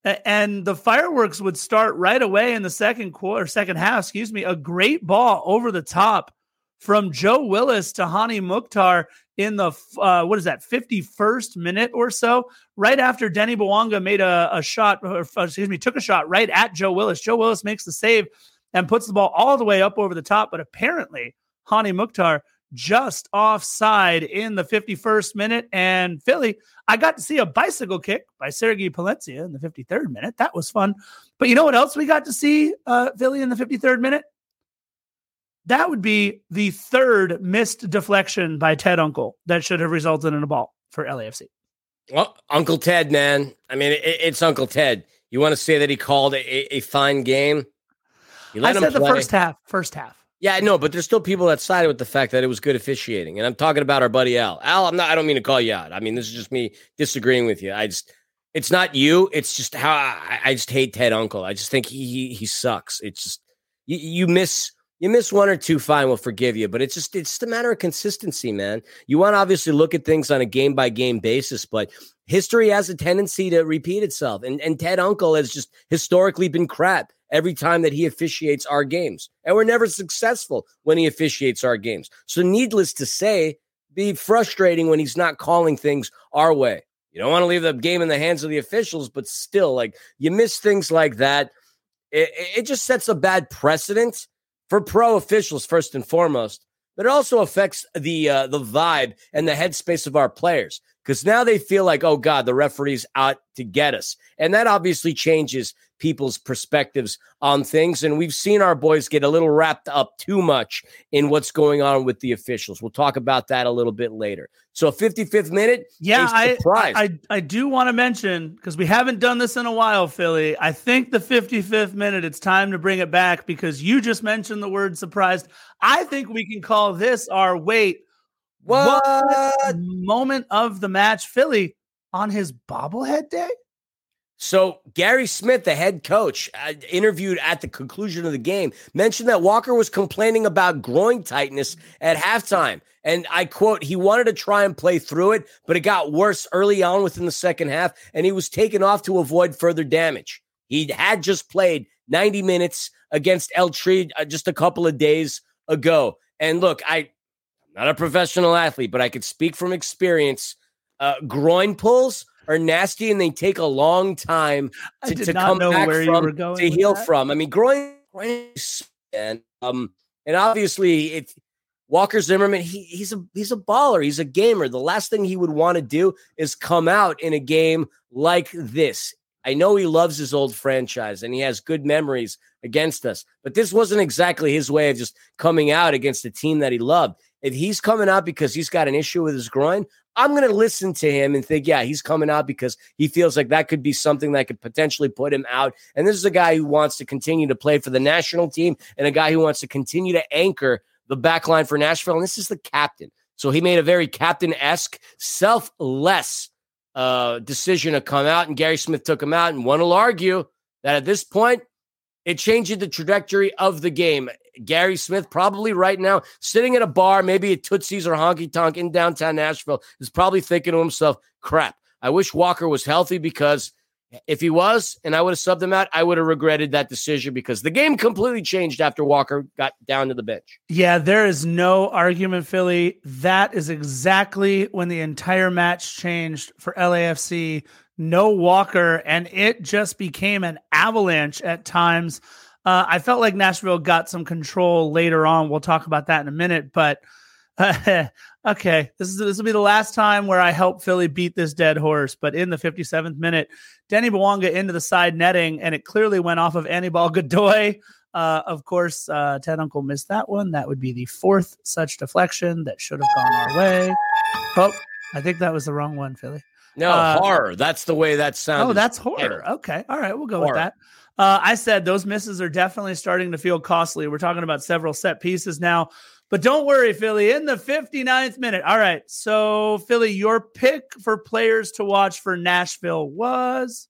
Speaker 2: and the fireworks would start right away in the second quarter, second half, excuse me. A great ball over the top from Joe Willis to Hany Mukhtar in the uh, what is that 51st minute or so, right after Denny Bouanga made a, a shot, or, excuse me, took a shot right at Joe Willis. Joe Willis makes the save and puts the ball all the way up over the top, but apparently Hany Mukhtar just offside in the 51st minute. And Filly, I got to see a bicycle kick by Sergi Palencia in the 53rd minute. That was fun. But you know what else we got to see, uh, Filly, in the 53rd minute? That would be the third missed deflection by Ted Unkel that should have resulted in a ball for LAFC.
Speaker 1: Well, Uncle Ted, man. I mean, it, it's Uncle Ted. You want to say that he called a, a fine game?
Speaker 2: I said the first half. First half.
Speaker 1: Yeah, no, but there's still people that sided with the fact that it was good officiating. And I'm talking about our buddy Al. Al, I'm not I don't mean to call you out. I mean, this is just me disagreeing with you. I just it's not you, it's just how I, I just hate Ted Unkel. I just think he he, he sucks. It's just you, you miss you miss one or two, fine, we'll forgive you. But it's just it's just a matter of consistency, man. You want to obviously look at things on a game by game basis, but history has a tendency to repeat itself. And and Ted Unkel has just historically been crap every time that he officiates our games. And we're never successful when he officiates our games. So, needless to say, be frustrating when he's not calling things our way. You don't want to leave the game in the hands of the officials, but still, like you miss things like that. It, it just sets a bad precedent for pro officials, first and foremost, but it also affects the uh, the vibe and the headspace of our players because now they feel like, oh God, the referee's out to get us, and that obviously changes people's perspectives on things. And we've seen our boys get a little wrapped up too much in what's going on with the officials. We'll talk about that a little bit later. So, 55th minute.
Speaker 2: Yeah, I, I, I do want to mention because we haven't done this in a while, Filly. I think the 55th minute, it's time to bring it back because you just mentioned the word surprised. I think we can call this our wait.
Speaker 1: What,
Speaker 2: what moment of the match, Filly, on his bobblehead day?
Speaker 1: So Gary Smith, the head coach, uh, interviewed at the conclusion of the game, mentioned that Walker was complaining about groin tightness at halftime. And I quote, he wanted to try and play through it, but it got worse early on within the second half, and he was taken off to avoid further damage. He had just played 90 minutes against El Tri uh, just a couple of days ago. And look, I, I'm not a professional athlete, but I could speak from experience. Uh, groin pulls are nasty and they take a long time to, to come back from to heal that. from. I mean, groin, groin and um, and obviously if Walker Zimmerman, he, he's a he's a baller. He's a gamer. The last thing he would want to do is come out in a game like this. I know he loves his old franchise and he has good memories against us, but this wasn't exactly his way of just coming out against a team that he loved. If he's coming out because he's got an issue with his groin, I'm going to listen to him and think, yeah, he's coming out because he feels like that could be something that could potentially put him out. And this is a guy who wants to continue to play for the national team and a guy who wants to continue to anchor the back line for Nashville. And this is the captain. So he made a very captain esque, selfless uh, decision to come out, and Gary Smith took him out. And one will argue that at this point, it changed the trajectory of the game. Gary Smith, probably right now, sitting at a bar, maybe at Tootsie's or Honky Tonk in downtown Nashville, is probably thinking to himself, crap, I wish Walker was healthy because if he was and I would have subbed him out, I would have regretted that decision because the game completely changed after Walker got down to the bench.
Speaker 2: Yeah, there is no argument, Filly. That is exactly when the entire match changed for LAFC. No Walker, and it just became an avalanche at times. Uh, I felt like Nashville got some control later on. We'll talk about that in a minute, but uh, <laughs> okay, this is this will be the last time where I help Filly beat this dead horse. But in the 57th minute, Denis Bouanga into the side netting, and it clearly went off of Anibal Godoy. Uh, of course, uh, Ted Unkel missed that one. That would be the fourth such deflection that should have gone our way. Oh, I think that was the wrong one, Filly.
Speaker 1: No, uh, horror. That's the way that sounds.
Speaker 2: Oh, that's horror. Okay. All right. We'll go horror. with that. Uh, I said those misses are definitely starting to feel costly. We're talking about several set pieces now. But don't worry, Filly, in the 59th minute. All right. So, Filly, your pick for players to watch for Nashville was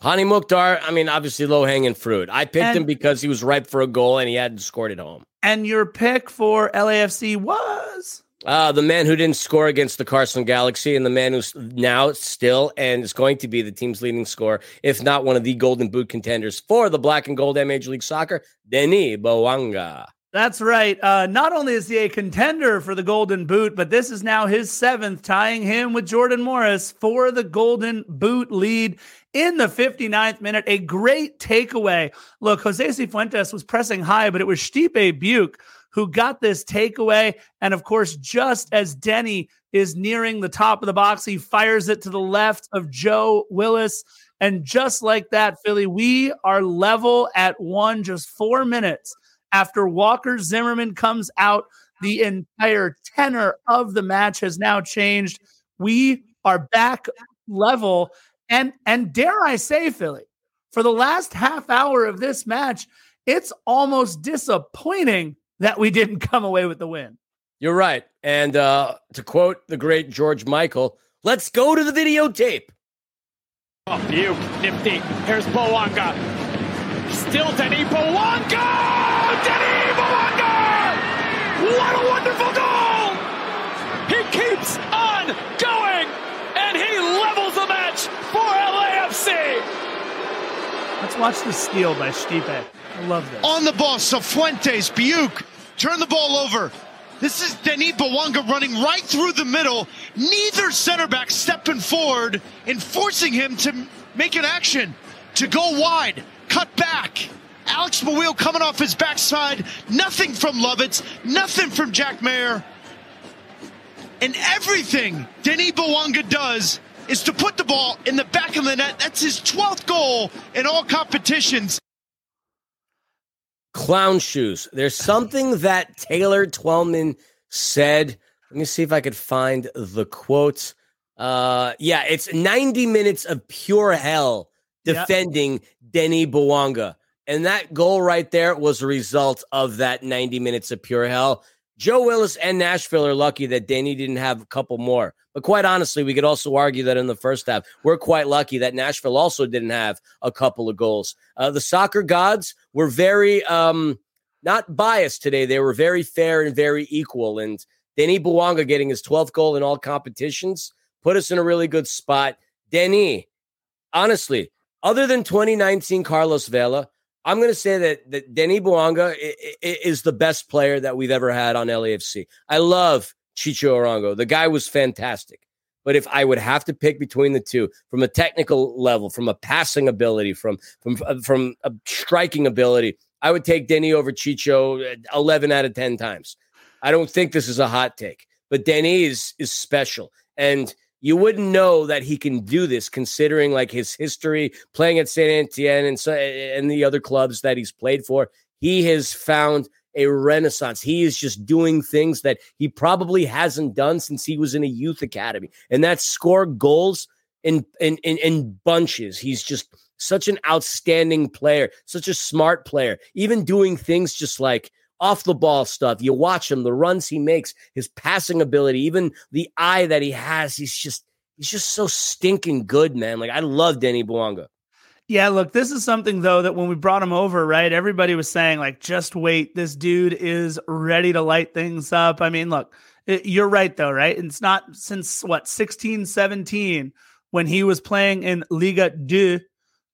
Speaker 1: Hany Mukhtar. I mean, obviously low hanging fruit. I picked and, him because he was ripe for a goal and he hadn't scored at home.
Speaker 2: And your pick for LAFC was
Speaker 1: uh, the man who didn't score against the Carson Galaxy and the man who's now still and is going to be the team's leading scorer, if not one of the golden boot contenders for the black and gold Major League Soccer, Denis Bouanga.
Speaker 2: That's right. Uh, not only is he a contender for the Golden Boot, but this is now his seventh, tying him with Jordan Morris for the Golden Boot lead in the 59th minute. A great takeaway. Look, Jose Cifuentes was pressing high, but it was Stipe Biuk who got this takeaway. And of course, just as Denny is nearing the top of the box, he fires it to the left of Joe Willis. And just like that, Filly, we are level at one, just four minutes after Walker Zimmerman comes out, the entire tenor of the match has now changed. We are back level. And and dare I say, Filly, for the last half hour of this match, it's almost disappointing that we didn't come away with the win.
Speaker 1: You're right. And uh, to quote the great George Michael, let's go to the videotape.
Speaker 3: Oh, you nifty. Here's Bouanga. Still Denis Bouanga! Denis Bouanga! What a wonderful goal! He keeps on going, and he levels the match for LAFC.
Speaker 2: Let's watch the steal by Stipe. I love this.
Speaker 4: On the ball, Cifuentes, Biuk, turn the ball over. This is Denis Bouanga running right through the middle. Neither center back stepping forward and forcing him to make an action, to go wide, cut back. Alex Muyl coming off his backside. Nothing from Lovitz. Nothing from Jack Maher. And everything Denis Bouanga does is to put the ball in the back of the net. That's his 12th goal in all competitions.
Speaker 1: Clown shoes. There's something that Taylor Twellman said. Let me see if I could find the quote. Uh, yeah, it's 90 minutes of pure hell defending yep. Denis Bouanga. And that goal right there was a result of that 90 minutes of pure hell. Joe Willis and Nashville are lucky that Danny didn't have a couple more. But quite honestly, we could also argue that in the first half, we're quite lucky that Nashville also didn't have a couple of goals. Uh, the soccer gods were very um, not biased today. They were very fair and very equal. And Denis Bouanga getting his 12th goal in all competitions put us in a really good spot. Denis, honestly, other than 2019 Carlos Vela, I'm going to say that that Denis Bouanga is the best player that we've ever had on LAFC. I love Chicho Arango. The guy was fantastic. But if I would have to pick between the two, from a technical level, from a passing ability, from from uh, from a striking ability, I would take Denny over Chicho uh, 11 out of 10 times. I don't think this is a hot take, but Denny is is special. And you wouldn't know that he can do this considering like his history playing at Saint Etienne and so, and the other clubs that he's played for. He has found a renaissance. He is just doing things that he probably hasn't done since he was in a youth academy, and that's score goals in in in, in bunches. He's just such an outstanding player, such a smart player, even doing things just like off the ball stuff. You watch him, the runs he makes, his passing ability, even the eye that he has. He's just he's just so stinking good, man. Like I love Danny Bouanga.
Speaker 2: Yeah, look, this is something though that when we brought him over, right? Everybody was saying like, just wait, this dude is ready to light things up. I mean, look, it, you're right though, right? It's not since what 16, 17 when he was playing in Liga 2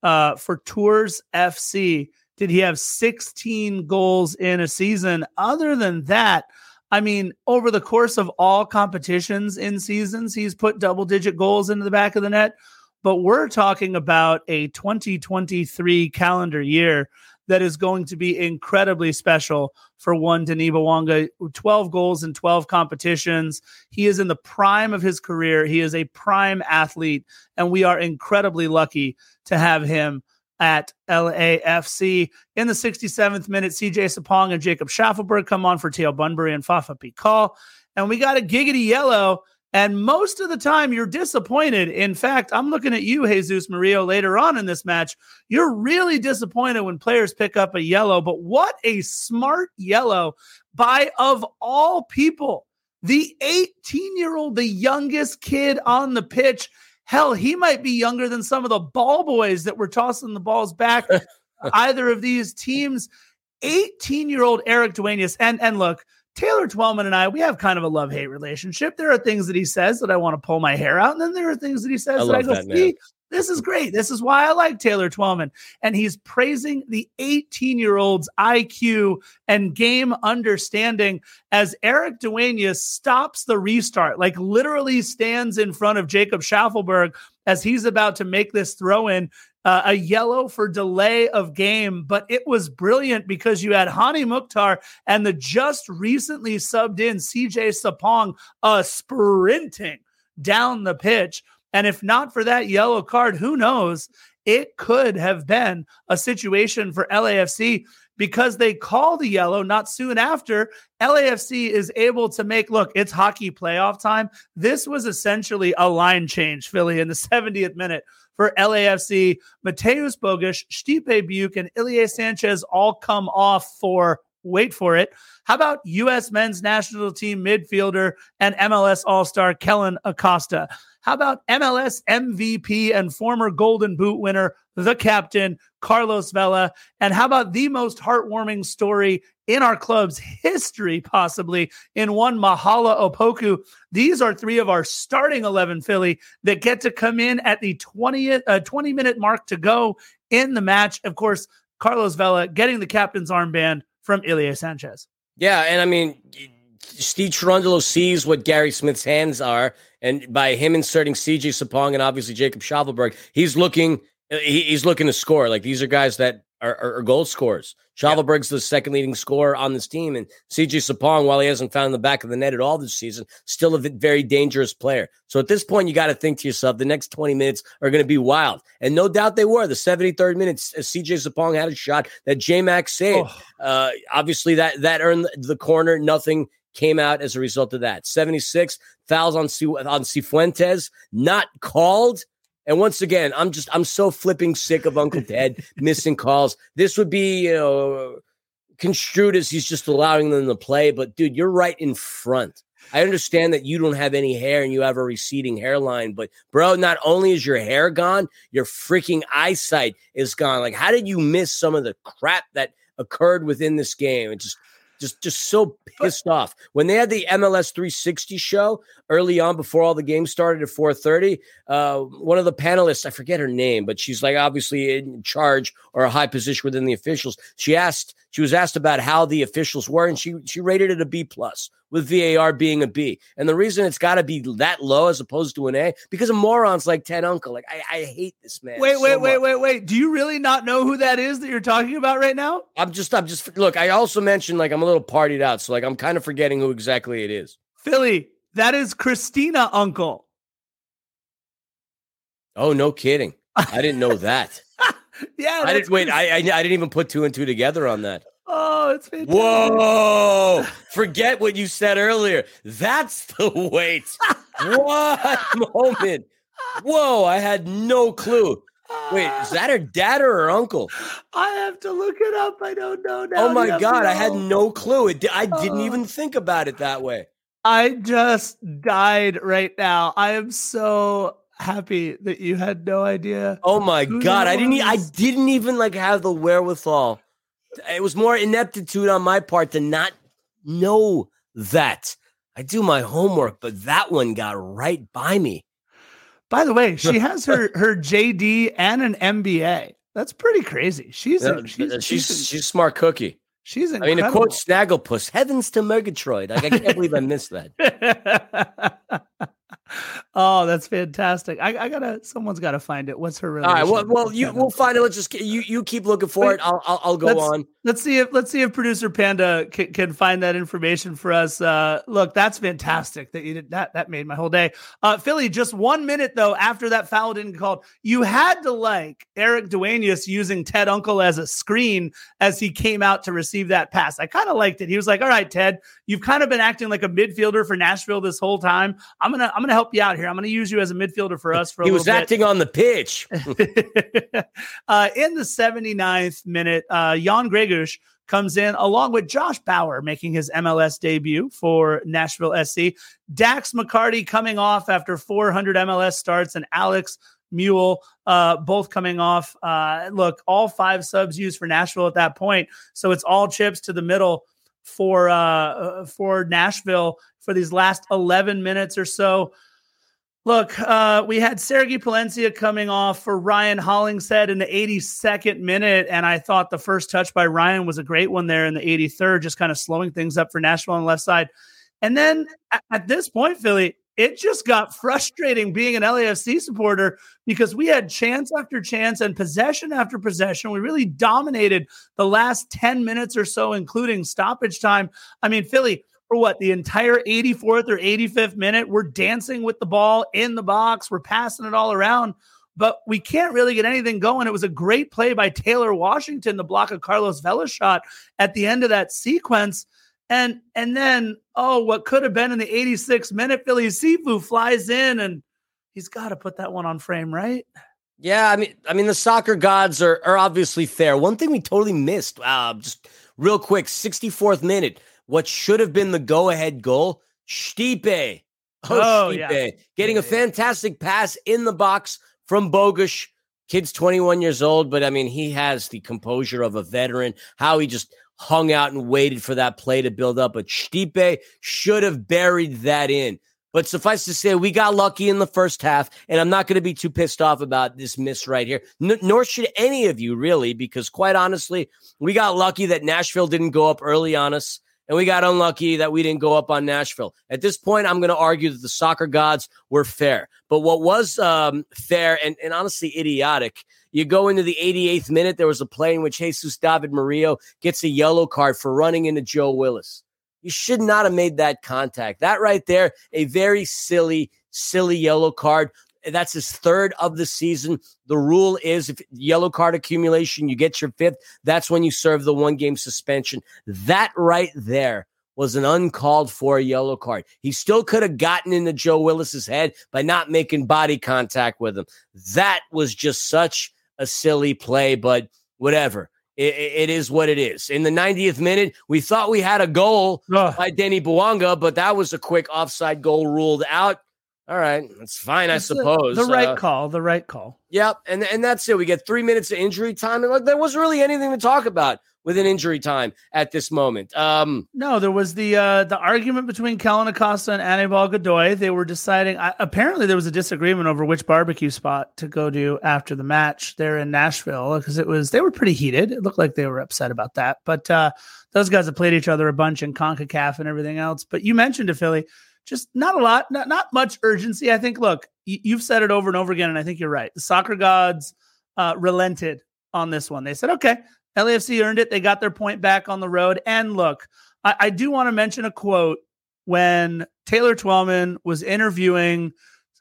Speaker 2: uh, for Tours FC did he have 16 goals in a season. Other than that, I mean, over the course of all competitions in seasons, he's put double digit goals into the back of the net but we're talking about a 2023 calendar year that is going to be incredibly special for one Denis Bouanga. 12 goals in 12 competitions. He is in the prime of his career. He is a prime athlete, and we are incredibly lucky to have him at LAFC. In the 67th minute, CJ Sapong and Jacob Shaffelburg come on for Teal Bunbury and Fafa Picault. And we got a giggity yellow and most of the time, you're disappointed. In fact, I'm looking at you, Jesus Murillo, later on in this match. You're really disappointed when players pick up a yellow, but what a smart yellow by, of all people, the 18 year old, the youngest kid on the pitch. Hell, he might be younger than some of the ball boys that were tossing the balls back. <laughs> either of these teams. 18 year old Erik Dueñas. And, and look, Taylor Twellman and I, we have kind of a love hate relationship. There are things that he says that I want to pull my hair out, and then there are things that he says I that I go, that, see, this is great. This is why I like Taylor Twellman. And he's praising the 18 year old's IQ and game understanding as Erik Dueñas stops the restart, like literally stands in front of Jacob Shaffelburg as he's about to make this throw in uh, a yellow for delay of game, but it was brilliant because you had Hany Mukhtar and the just recently subbed in CJ Sapong uh, sprinting down the pitch. And if not for that yellow card, who knows? It could have been a situation for LAFC because they call the yellow not soon after. LAFC is able to make look, it's hockey playoff time. This was essentially a line change, Filly, in the <laughs> 70th minute for LAFC. Mateusz Bogusz, Stipe Biuk, and Ilie Sanchez all come off for wait for it. How about U.S. men's national team midfielder and MLS All Star Kellyn Acosta? How about MLS MVP and former Golden Boot winner, the captain, Carlos Vela? And how about the most heartwarming story in our club's history, possibly in one Mahala Opoku. These are three of our starting 11 Filly that get to come in at the 20th, uh, 20 minute mark to go in the match. Of course, Carlos Vela getting the captain's armband from Ilie Sanchez.
Speaker 1: Yeah. And I mean, Steve Cherundolo sees what Gary Smith's hands are. And by him inserting CJ Sapong and obviously Jacob Shaffelburg, he's looking he's looking to score. Like these are guys that are, are, are goal scorers. Shaffelburg's the second leading scorer on this team, and CJ Sapong, while he hasn't found the back of the net at all this season, still a very dangerous player. So at this point, you got to think to yourself, the next 20 minutes are going to be wild. And no doubt they were. The 73rd minute, CJ Sapong had a shot that J Max saved. Oh. Uh, obviously, that, that earned the corner. Nothing came out as a result of that. 76 fouls on, on Cifuentes, not called. And once again, I'm just I'm so flipping sick of Uncle Ted <laughs> missing calls. This would be, you know, construed as he's just allowing them to play. But dude, you're right in front. I understand that you don't have any hair and you have a receding hairline, but bro, not only is your hair gone, your freaking eyesight is gone. Like, how did you miss some of the crap that occurred within this game? It just just just so pissed but, off when they had the MLS 360 show early on before all the games started at 4:30. Uh, one of the panelists, I forget her name, but she's like obviously in charge or a high position within the officials. She asked, she was asked about how the officials were, and she she rated it a B plus with VAR being a B. And the reason it's got to be that low as opposed to an A because of morons like Ted Unkel. Like I, I hate this man.
Speaker 2: Wait, so wait, wait, wait, wait. Do you really not know who that is that you're talking about right now?
Speaker 1: I'm just, I'm just. Look, I also mentioned like I'm a little partied out, so like I'm kind of forgetting who exactly it is.
Speaker 2: Filly, that is Christina Unkel.
Speaker 1: Oh, no kidding. I didn't know that. <laughs>
Speaker 2: yeah,
Speaker 1: I didn't wait. I, I I didn't even put two and two together on that.
Speaker 2: Oh, it's fantastic.
Speaker 1: Whoa! <laughs> Forget what you said earlier. That's the wait. what <laughs> moment? Whoa! I had no clue. Wait, is that her dad or her uncle?
Speaker 2: I have to look it up. I don't know. Now.
Speaker 1: Oh my god, I had no clue. It, I didn't
Speaker 2: Oh.
Speaker 1: even think about it that way.
Speaker 2: I just died right now. I am so happy that you had no idea.
Speaker 1: Oh my god, I didn't. I didn't even like have the wherewithal. It was more ineptitude on my part to not know that. I do my homework, but that one got right by me.
Speaker 2: By the way, she has her <laughs> her JD and an MBA. That's pretty crazy. She's
Speaker 1: Yeah,
Speaker 2: a, she's
Speaker 1: she's
Speaker 2: she's,
Speaker 1: she's, a smart cookie.
Speaker 2: she's
Speaker 1: I mean, to quote Snagglepuss, "Heavens to Murgatroyd." Like I can't believe I missed that. <laughs>
Speaker 2: oh, that's fantastic. I, I gotta someone's gotta find it. What's her
Speaker 1: All right, well, well, you we'll find it. Let's just you you keep looking for it. I'll I'll, I'll go on.
Speaker 2: Let's see if let's see if producer Panda can, can find that information for us. Uh, look, that's fantastic that you did that. That made my whole day. Uh, Filly, just one minute though after that foul didn't get called, you had to like Erik Dueñas using Ted Unkel as a screen as he came out to receive that pass. I kind of liked it. He was like, "All right, Ted, you've kind of been acting like a midfielder for Nashville this whole time. I'm gonna I'm gonna help you out here. I'm gonna use you as a midfielder for us for a
Speaker 1: He was
Speaker 2: bit."
Speaker 1: acting on the pitch. <laughs>
Speaker 2: uh, in the 79th minute, uh, Jan Comes in along with Josh Bauer making his MLS debut for Nashville SC. Dax McCarty coming off after 400 MLS starts and Alex Muyl uh, both coming off. Uh, look, all five subs used for Nashville at that point. So it's all chips to the middle for uh, for Nashville for these last 11 minutes or so. Look, uh, we had Sergi Palencia coming off for Ryan Hollingshead in the 82nd minute, and I thought the first touch by Ryan was a great one there in the 83rd, just kind of slowing things up for Nashville on the left side. And then at, at this point, Filly, it just got frustrating being an LAFC supporter because we had chance after chance and possession after possession. We really dominated the last 10 minutes or so, including stoppage time. I mean, Filly, for what the entire 84th or 85th minute, we're dancing with the ball in the box, we're passing it all around, but we can't really get anything going. It was a great play by Taylor Washington, the block of Carlos Vela shot at the end of that sequence. And and then, oh, what could have been in the 86th minute, Filly Sifu flies in and he's got to put that one on frame, right?
Speaker 1: Yeah, I mean, I mean, the soccer gods are are obviously fair. One thing we totally missed, uh, just real quick, 64th minute, what should have been the go ahead goal, Stipe.
Speaker 2: Oh, oh
Speaker 1: Stipe,
Speaker 2: yeah.
Speaker 1: getting a fantastic pass in the box from Bogusz. Kid's 21 years old, but I mean, he has the composure of a veteran. How he just hung out and waited for that play to build up. But Stipe should have buried that in. But suffice to say, we got lucky in the first half, and I'm not going to be too pissed off about this miss right here. N- nor should any of you really, because quite honestly, we got lucky that Nashville didn't go up early on us, and we got unlucky that we didn't go up on Nashville. At this point, I'm going to argue that the soccer gods were fair. But what was um, fair and, and honestly idiotic, you go into the 88th minute, there was a play in which Jesus David Murillo gets a yellow card for running into Joe Willis. You should not have made that contact. That right there, a very silly, silly yellow card. That's his third of the season. The rule is if yellow card accumulation, you get your fifth. That's when you serve the one game suspension. That right there was an uncalled for yellow card. He still could have gotten into Joe Willis's head by not making body contact with him. That was just such a silly play, but whatever. It, it is what it is. In the 90th minute, we thought we had a goal
Speaker 2: Ugh.
Speaker 1: by Denny Bouanga, but that was a quick offside goal ruled out. All right, that's fine, I
Speaker 2: It's the-
Speaker 1: suppose.
Speaker 2: The, right
Speaker 1: Uh,
Speaker 2: call. The right call.
Speaker 1: Yep, and and that's it. We get three minutes of injury time, and like there wasn't really anything to talk about with an injury time at this moment. Um,
Speaker 2: No, there was the uh, the argument between Kellyn Acosta and Anibal Godoy. They were deciding. I, apparently, there was a disagreement over which barbecue spot to go to after the match there in Nashville because it was they were pretty heated. It looked like they were upset about that. But uh, those guys have played each other a bunch in Concacaf and everything else. But you mentioned to Filly, just not a lot, not not much urgency. I think. Look, you've said it over and over again, and I think you're right. The soccer gods uh, relented on this one. They said, okay, LAFC earned it. They got their point back on the road. And look, I, I do want to mention a quote when Taylor Twellman was interviewing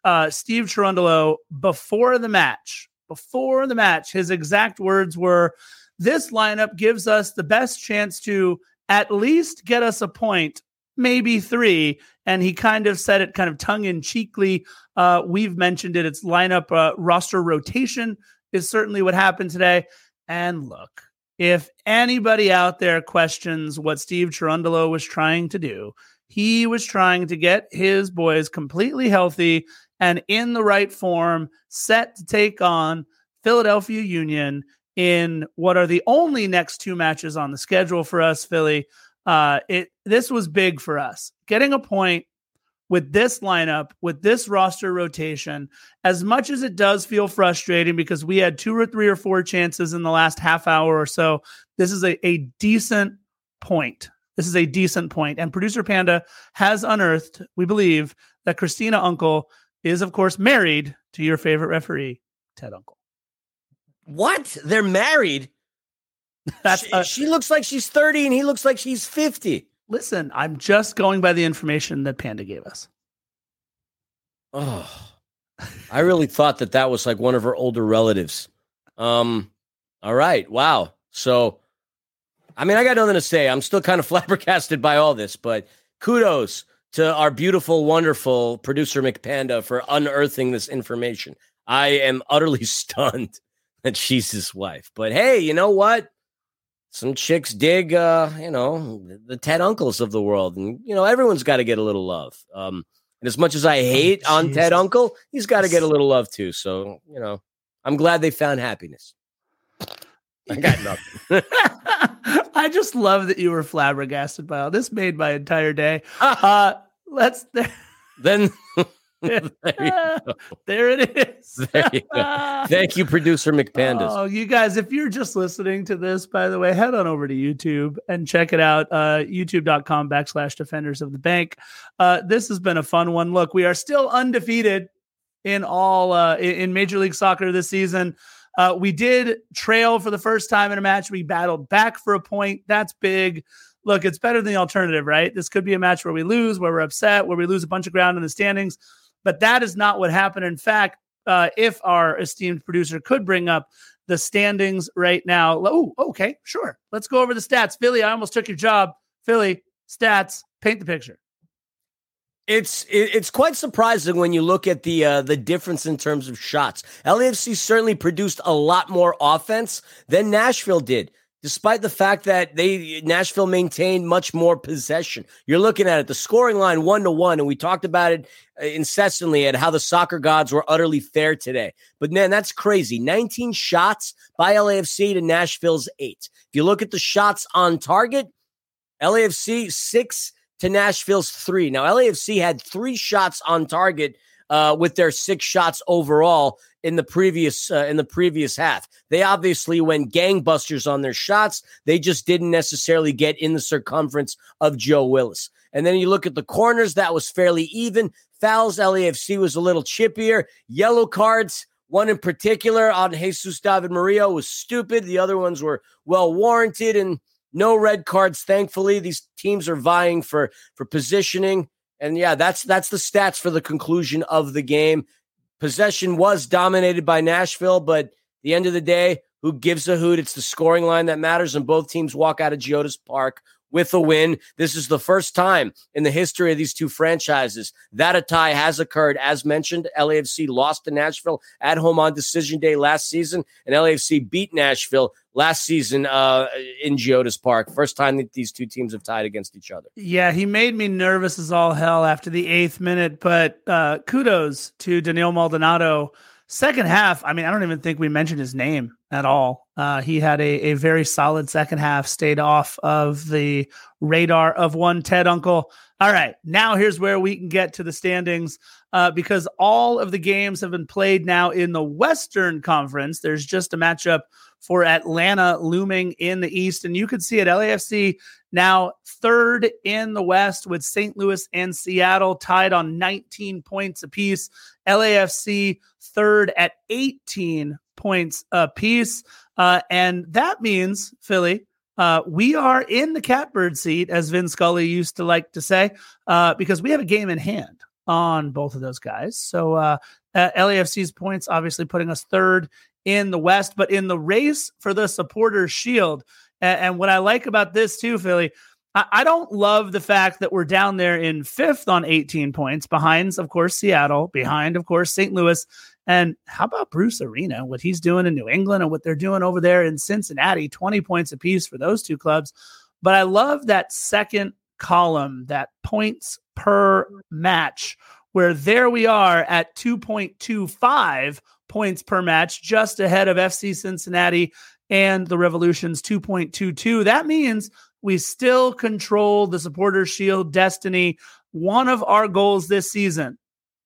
Speaker 2: uh, Steve Cherundolo before the match. Before the match, his exact words were, "This lineup gives us the best chance to at least get us a point, maybe three. And he kind of said it kind of tongue in cheekly. Uh, we've mentioned it. It's lineup uh, roster rotation is certainly what happened today. And look, if anybody out there questions what Steve Cherundolo was trying to do, he was trying to get his boys completely healthy and in the right form, set to take on Philadelphia Union in what are the only next two matches on the schedule for us, Filly. Uh, it this was big for us. Getting a point with this lineup, with this roster rotation, as much as it does feel frustrating because we had two or three or four chances in the last half hour or so, this is a, a decent point. This is a decent point. And producer Panda has unearthed, we believe, that Christina Unkel is, of course, married to your favorite referee, Ted Unkel.
Speaker 1: What? They're married? <laughs> That's she, she looks like she's 30 and he looks like she's 50.
Speaker 2: Listen, I'm just going by the information that Panda gave us.
Speaker 1: Oh, I really thought that that was like one of her older relatives. Um, all right. Wow. So, I mean, I got nothing to say. I'm still kind of <laughs> flabbergasted by all this, but kudos to our beautiful, wonderful producer McPanda for unearthing this information. I am utterly <laughs> stunned that she's his wife. But hey, you know what? Some chicks dig, uh, you know, the Ted Unkels of the world, and you know, everyone's got to get a little love. Um, and as much as I oh, hate oh, on Ted Unkel, he's got to get a <laughs> little love too. So you know, I'm glad they found happiness. I got <laughs> nothing. <laughs>
Speaker 2: I just love that you were flabbergasted by all this. Made my entire day. Uh, let's
Speaker 1: then <laughs> <laughs>
Speaker 2: there, it is. <laughs> there you
Speaker 1: Thank you, producer McPandas.
Speaker 2: Oh, you guys, if you're just listening to this, by the way, head on over to YouTube and check it out. Uh, YouTube.com backslash defenders of the bank. Uh, this has been a fun one. Look, we are still undefeated in all uh, in Major League Soccer this season. Uh, we did trail for the first time in a match. We battled back for a point. That's big look, it's better than the alternative, right? This could be a match where we lose, where we're upset, where we lose a bunch of ground in the standings. But that is not what happened. In fact, uh, if our esteemed producer could bring up the standings right now. Oh, okay, sure. Let's go over the stats. Filly, I almost took your job. Filly, stats, paint the picture.
Speaker 1: It's it's quite surprising when you look at the uh, the difference in terms of shots. LAFC certainly produced a lot more offense than Nashville did despite the fact that they Nashville maintained much more possession. You're looking at it, the scoring line one to one, and we talked about it uh, incessantly at how the soccer gods were utterly fair today. But man, that's crazy. 19 shots by LAFC to Nashville's eight. If you look at the shots on target, LAFC six to Nashville's three. Now LAFC had three shots on target uh, with their six shots overall in the previous uh, in the previous half. They obviously went gangbusters on their shots. They just didn't necessarily get in the circumference of Joe Willis. And then you look at the corners, that was fairly even. Fouls, LAFC was a little chippier. Yellow cards, one in particular on Jesus David Murillo was stupid. The other ones were well warranted and no red cards. Thankfully, these teams are vying for for positioning. And yeah, that's that's the stats for the conclusion of the game. Possession was dominated by Nashville, but the end of the day, who gives a hoot? It's the scoring line that matters, and both teams walk out of Geodis Park with a win. This is the first time in the history of these two franchises that a tie has occurred. As mentioned, LAFC lost to Nashville at home on decision day last season, and LAFC beat Nashville last season uh, in Geodis Park. First time that these two teams have tied against each other.
Speaker 2: Yeah, he made me nervous as all hell after the eighth minute, but uh, kudos to Denil Maldonado. Second half, I mean, I don't even think we mentioned his name at all. Uh, he had a, a very solid second half, stayed off of the radar of one Ted Unkel. All right, now here's where we can get to the standings uh, because all of the games have been played now in the Western Conference. There's just a matchup for Atlanta looming in the East. And you could see it LAFC now third in the West with St. Louis and Seattle tied on 19 points apiece. LAFC third at 18 points apiece. Uh, and that means, Filly, uh, we are in the catbird seat, as Vin Scully used to like to say, uh, because we have a game in hand on both of those guys. So uh, uh LAFC's points obviously putting us third in the West, but in the race for the supporters shield. And, and what I like about this too, Filly, I don't love the fact that we're down there in fifth on 18 points, behind, of course, Seattle, behind, of course, St. Louis And how about Bruce Arena, what he's doing in New England and what they're doing over there in Cincinnati? 20 points apiece for those two clubs. But I love that second column, that points per match, where there we are at 2.25 points per match, just ahead of FC Cincinnati and the Revolution's 2.22. That means we still control the supporter shield destiny. One of our goals this season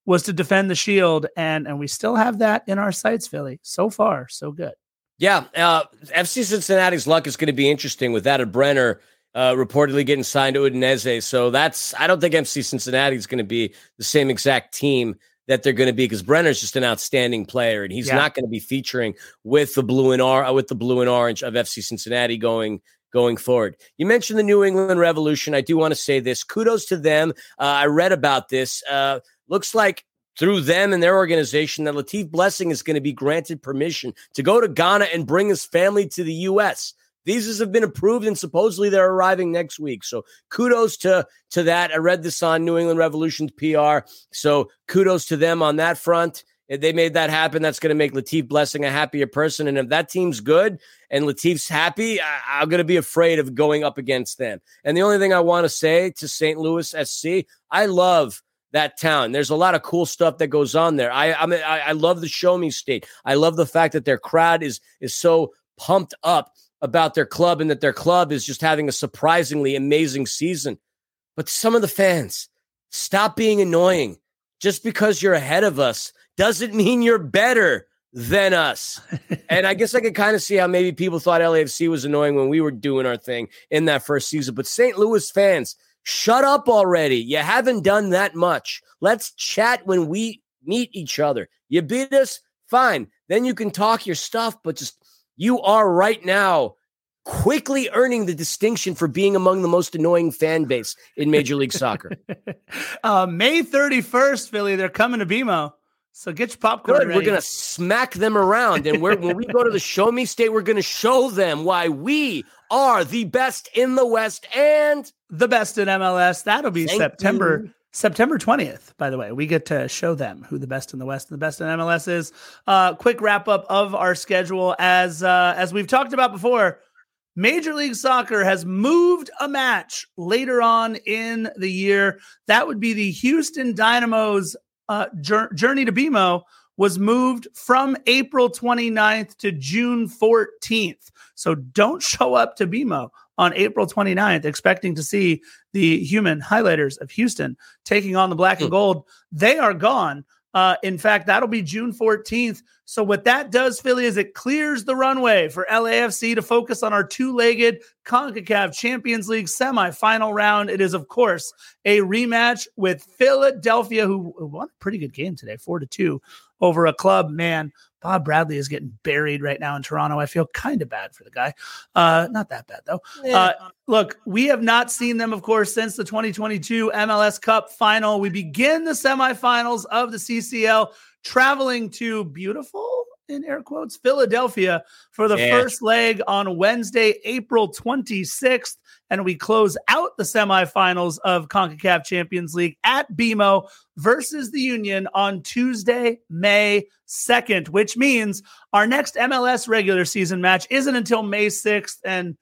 Speaker 2: was to defend the shield, and and we still have that in our sights, Filly. So far, so good.
Speaker 1: Yeah, uh, FC Cincinnati's luck is going to be interesting with that of Brenner uh, reportedly getting signed to Udinese. So that's I don't think FC Cincinnati is going to be the same exact team that they're going to be because Brenner's just an outstanding player and he's yeah. not going to be featuring with the blue and or with the blue and orange of FC Cincinnati going going forward. You mentioned the New England Revolution. I do want to say this. Kudos to them. Uh, I read about this. Uh, looks like through them and their organization that Latif Blessing is going to be granted permission to go to Ghana and bring his family to the U.S. Visas have been approved and supposedly they're arriving next week. So kudos to to that. I read this on New England Revolution's PR. So kudos to them on that front. If they made that happen, that's going to make Latif Blessing a happier person. And if that team's good and Latif's happy, I, am going to be afraid of going up against them. And the only thing I want to say to St. Louis SC, I love that town. There's a lot of cool stuff that goes on there. I I, mean, I, I love the show me state. I love the fact that their crowd is is so pumped up about their club and that their club is just having a surprisingly amazing season. But some of the fans, stop being annoying. Just because you're ahead of us doesn't mean you're better than us. <laughs> and I guess I could kind of see how maybe people thought LAFC was annoying when we were doing our thing in that first season. But St. Louis fans, shut up already. You haven't done that much. Let's chat when we meet each other. You beat us, fine. Then you can talk your stuff, but just you are right now quickly earning the distinction for being among the most annoying fan base in Major League Soccer. <laughs>
Speaker 2: uh, May 31st, Filly, they're coming to BMO. So get your popcorn. Good.
Speaker 1: We're gonna smack them around, and when we go to the Show Me State, we're gonna show them why we are the best in the West and
Speaker 2: the best in MLS. That'll be Thank September you. September 20th, by the way, we get to show them who the best in the West and the best in MLS is. Uh, quick wrap up of our schedule. As uh, as we've talked about before, Major League Soccer has moved a match later on in the year. That would be the Houston Dynamo's uh, journey to BMO was moved from April 29th to June 14th. So don't show up to BMO on April 29th expecting to see the human highlighters of Houston taking on the black and hmm. gold. They are gone. Uh, in fact, that'll be June 14th. So, what that does, Filly, is it clears the runway for LAFC to focus on our two legged CONCACAF Champions League semifinal round. It is, of course, a rematch with Philadelphia, who won a pretty good game today, four to two over a club. Man, Bob Bradley is getting buried right now in Toronto. I feel kind of bad for the guy. Uh, not that bad though. Yeah. Uh, look, we have not seen them, of course, since the 2022 MLS Cup final. We begin the semifinals of the CCL, traveling to beautiful in air quotes Philadelphia for the first leg on Wednesday, April 26th and we close out the semifinals of CONCACAF Champions League at BMO versus the Union on Tuesday, May 2nd, which means our next MLS regular season match isn't until May 6th. And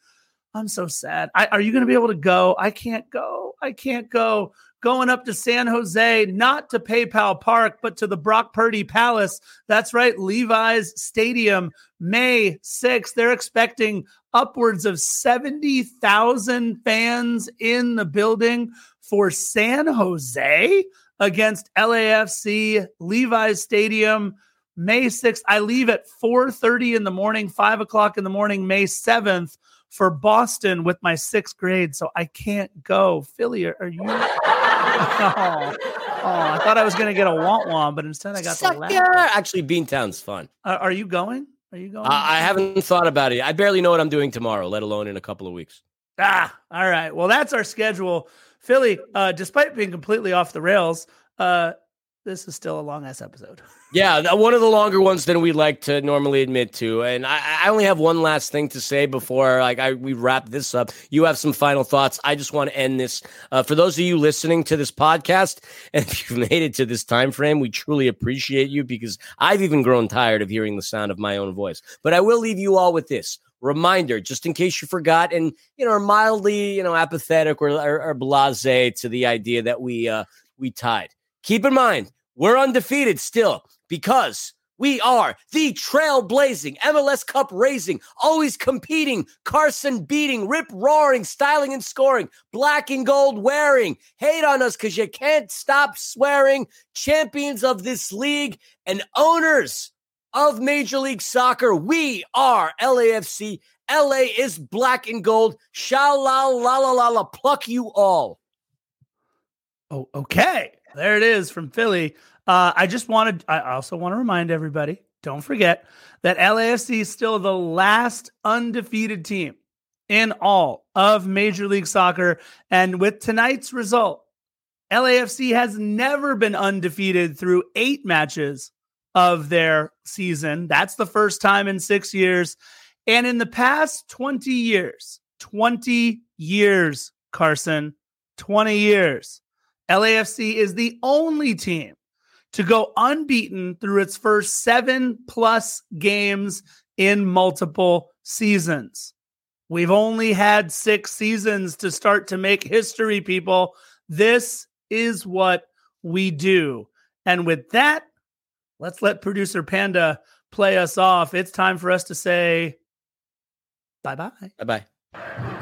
Speaker 2: I'm so sad. I, are you going to be able to go? I can't go. I can't go going up to San Jose, not to PayPal Park, but to the Brock Purdy Palace. That's right, Levi's Stadium, May 6th. They're expecting upwards of 70,000 fans in the building for San Jose against LAFC, Levi's Stadium. May 6th. I leave at 4:30 in the morning, 5 o'clock in the morning, May 7th for Boston with my sixth grade, so I can't go. Filly, are you? <laughs> oh, oh, I thought I was going to get a want want, but instead I got Suck the laugh.
Speaker 1: Actually, Beantown's fun.
Speaker 2: Uh, are you going? Are you going? Uh,
Speaker 1: I haven't thought about it. I barely know what I'm doing tomorrow, let alone in a couple of weeks.
Speaker 2: Ah, all right. Well, that's our schedule. Filly, uh, despite being completely off the rails, uh, this is still a long ass episode. <laughs>
Speaker 1: Yeah, one of the longer ones than we like to normally admit to. And I, I, only have one last thing to say before like I we wrap this up. You have some final thoughts. I just want to end this. Uh, for those of you listening to this podcast, <laughs> and if you've made it to this time frame, we truly appreciate you because I've even grown tired of hearing the sound of my own voice. But I will leave you all with this reminder, just in case you forgot and you know are mildly you know apathetic or, or, or blasé to the idea that we uh, we tied. Keep in mind, we're undefeated still because we are the trailblazing MLS Cup raising, always competing, Carson beating, rip roaring, styling and scoring, black and gold wearing. Hate on us because you can't stop swearing. Champions of this league and owners of Major League Soccer. We are LAFC. LA is black and gold. Sha la la la la la. Pluck you all.
Speaker 2: Oh, okay. There it is from Filly. Uh, I just wanted, I also want to remind everybody don't forget that LAFC is still the last undefeated team in all of Major League Soccer. And with tonight's result, LAFC has never been undefeated through eight matches of their season. That's the first time in six years. And in the past 20 years, 20 years, Carson, 20 years, LAFC is the only team to go unbeaten through its first seven plus games in multiple seasons. We've only had six seasons to start to make history, people. This is what we do. And with that, let's let producer Panda play us off. It's time for us to say bye bye.
Speaker 1: Bye bye.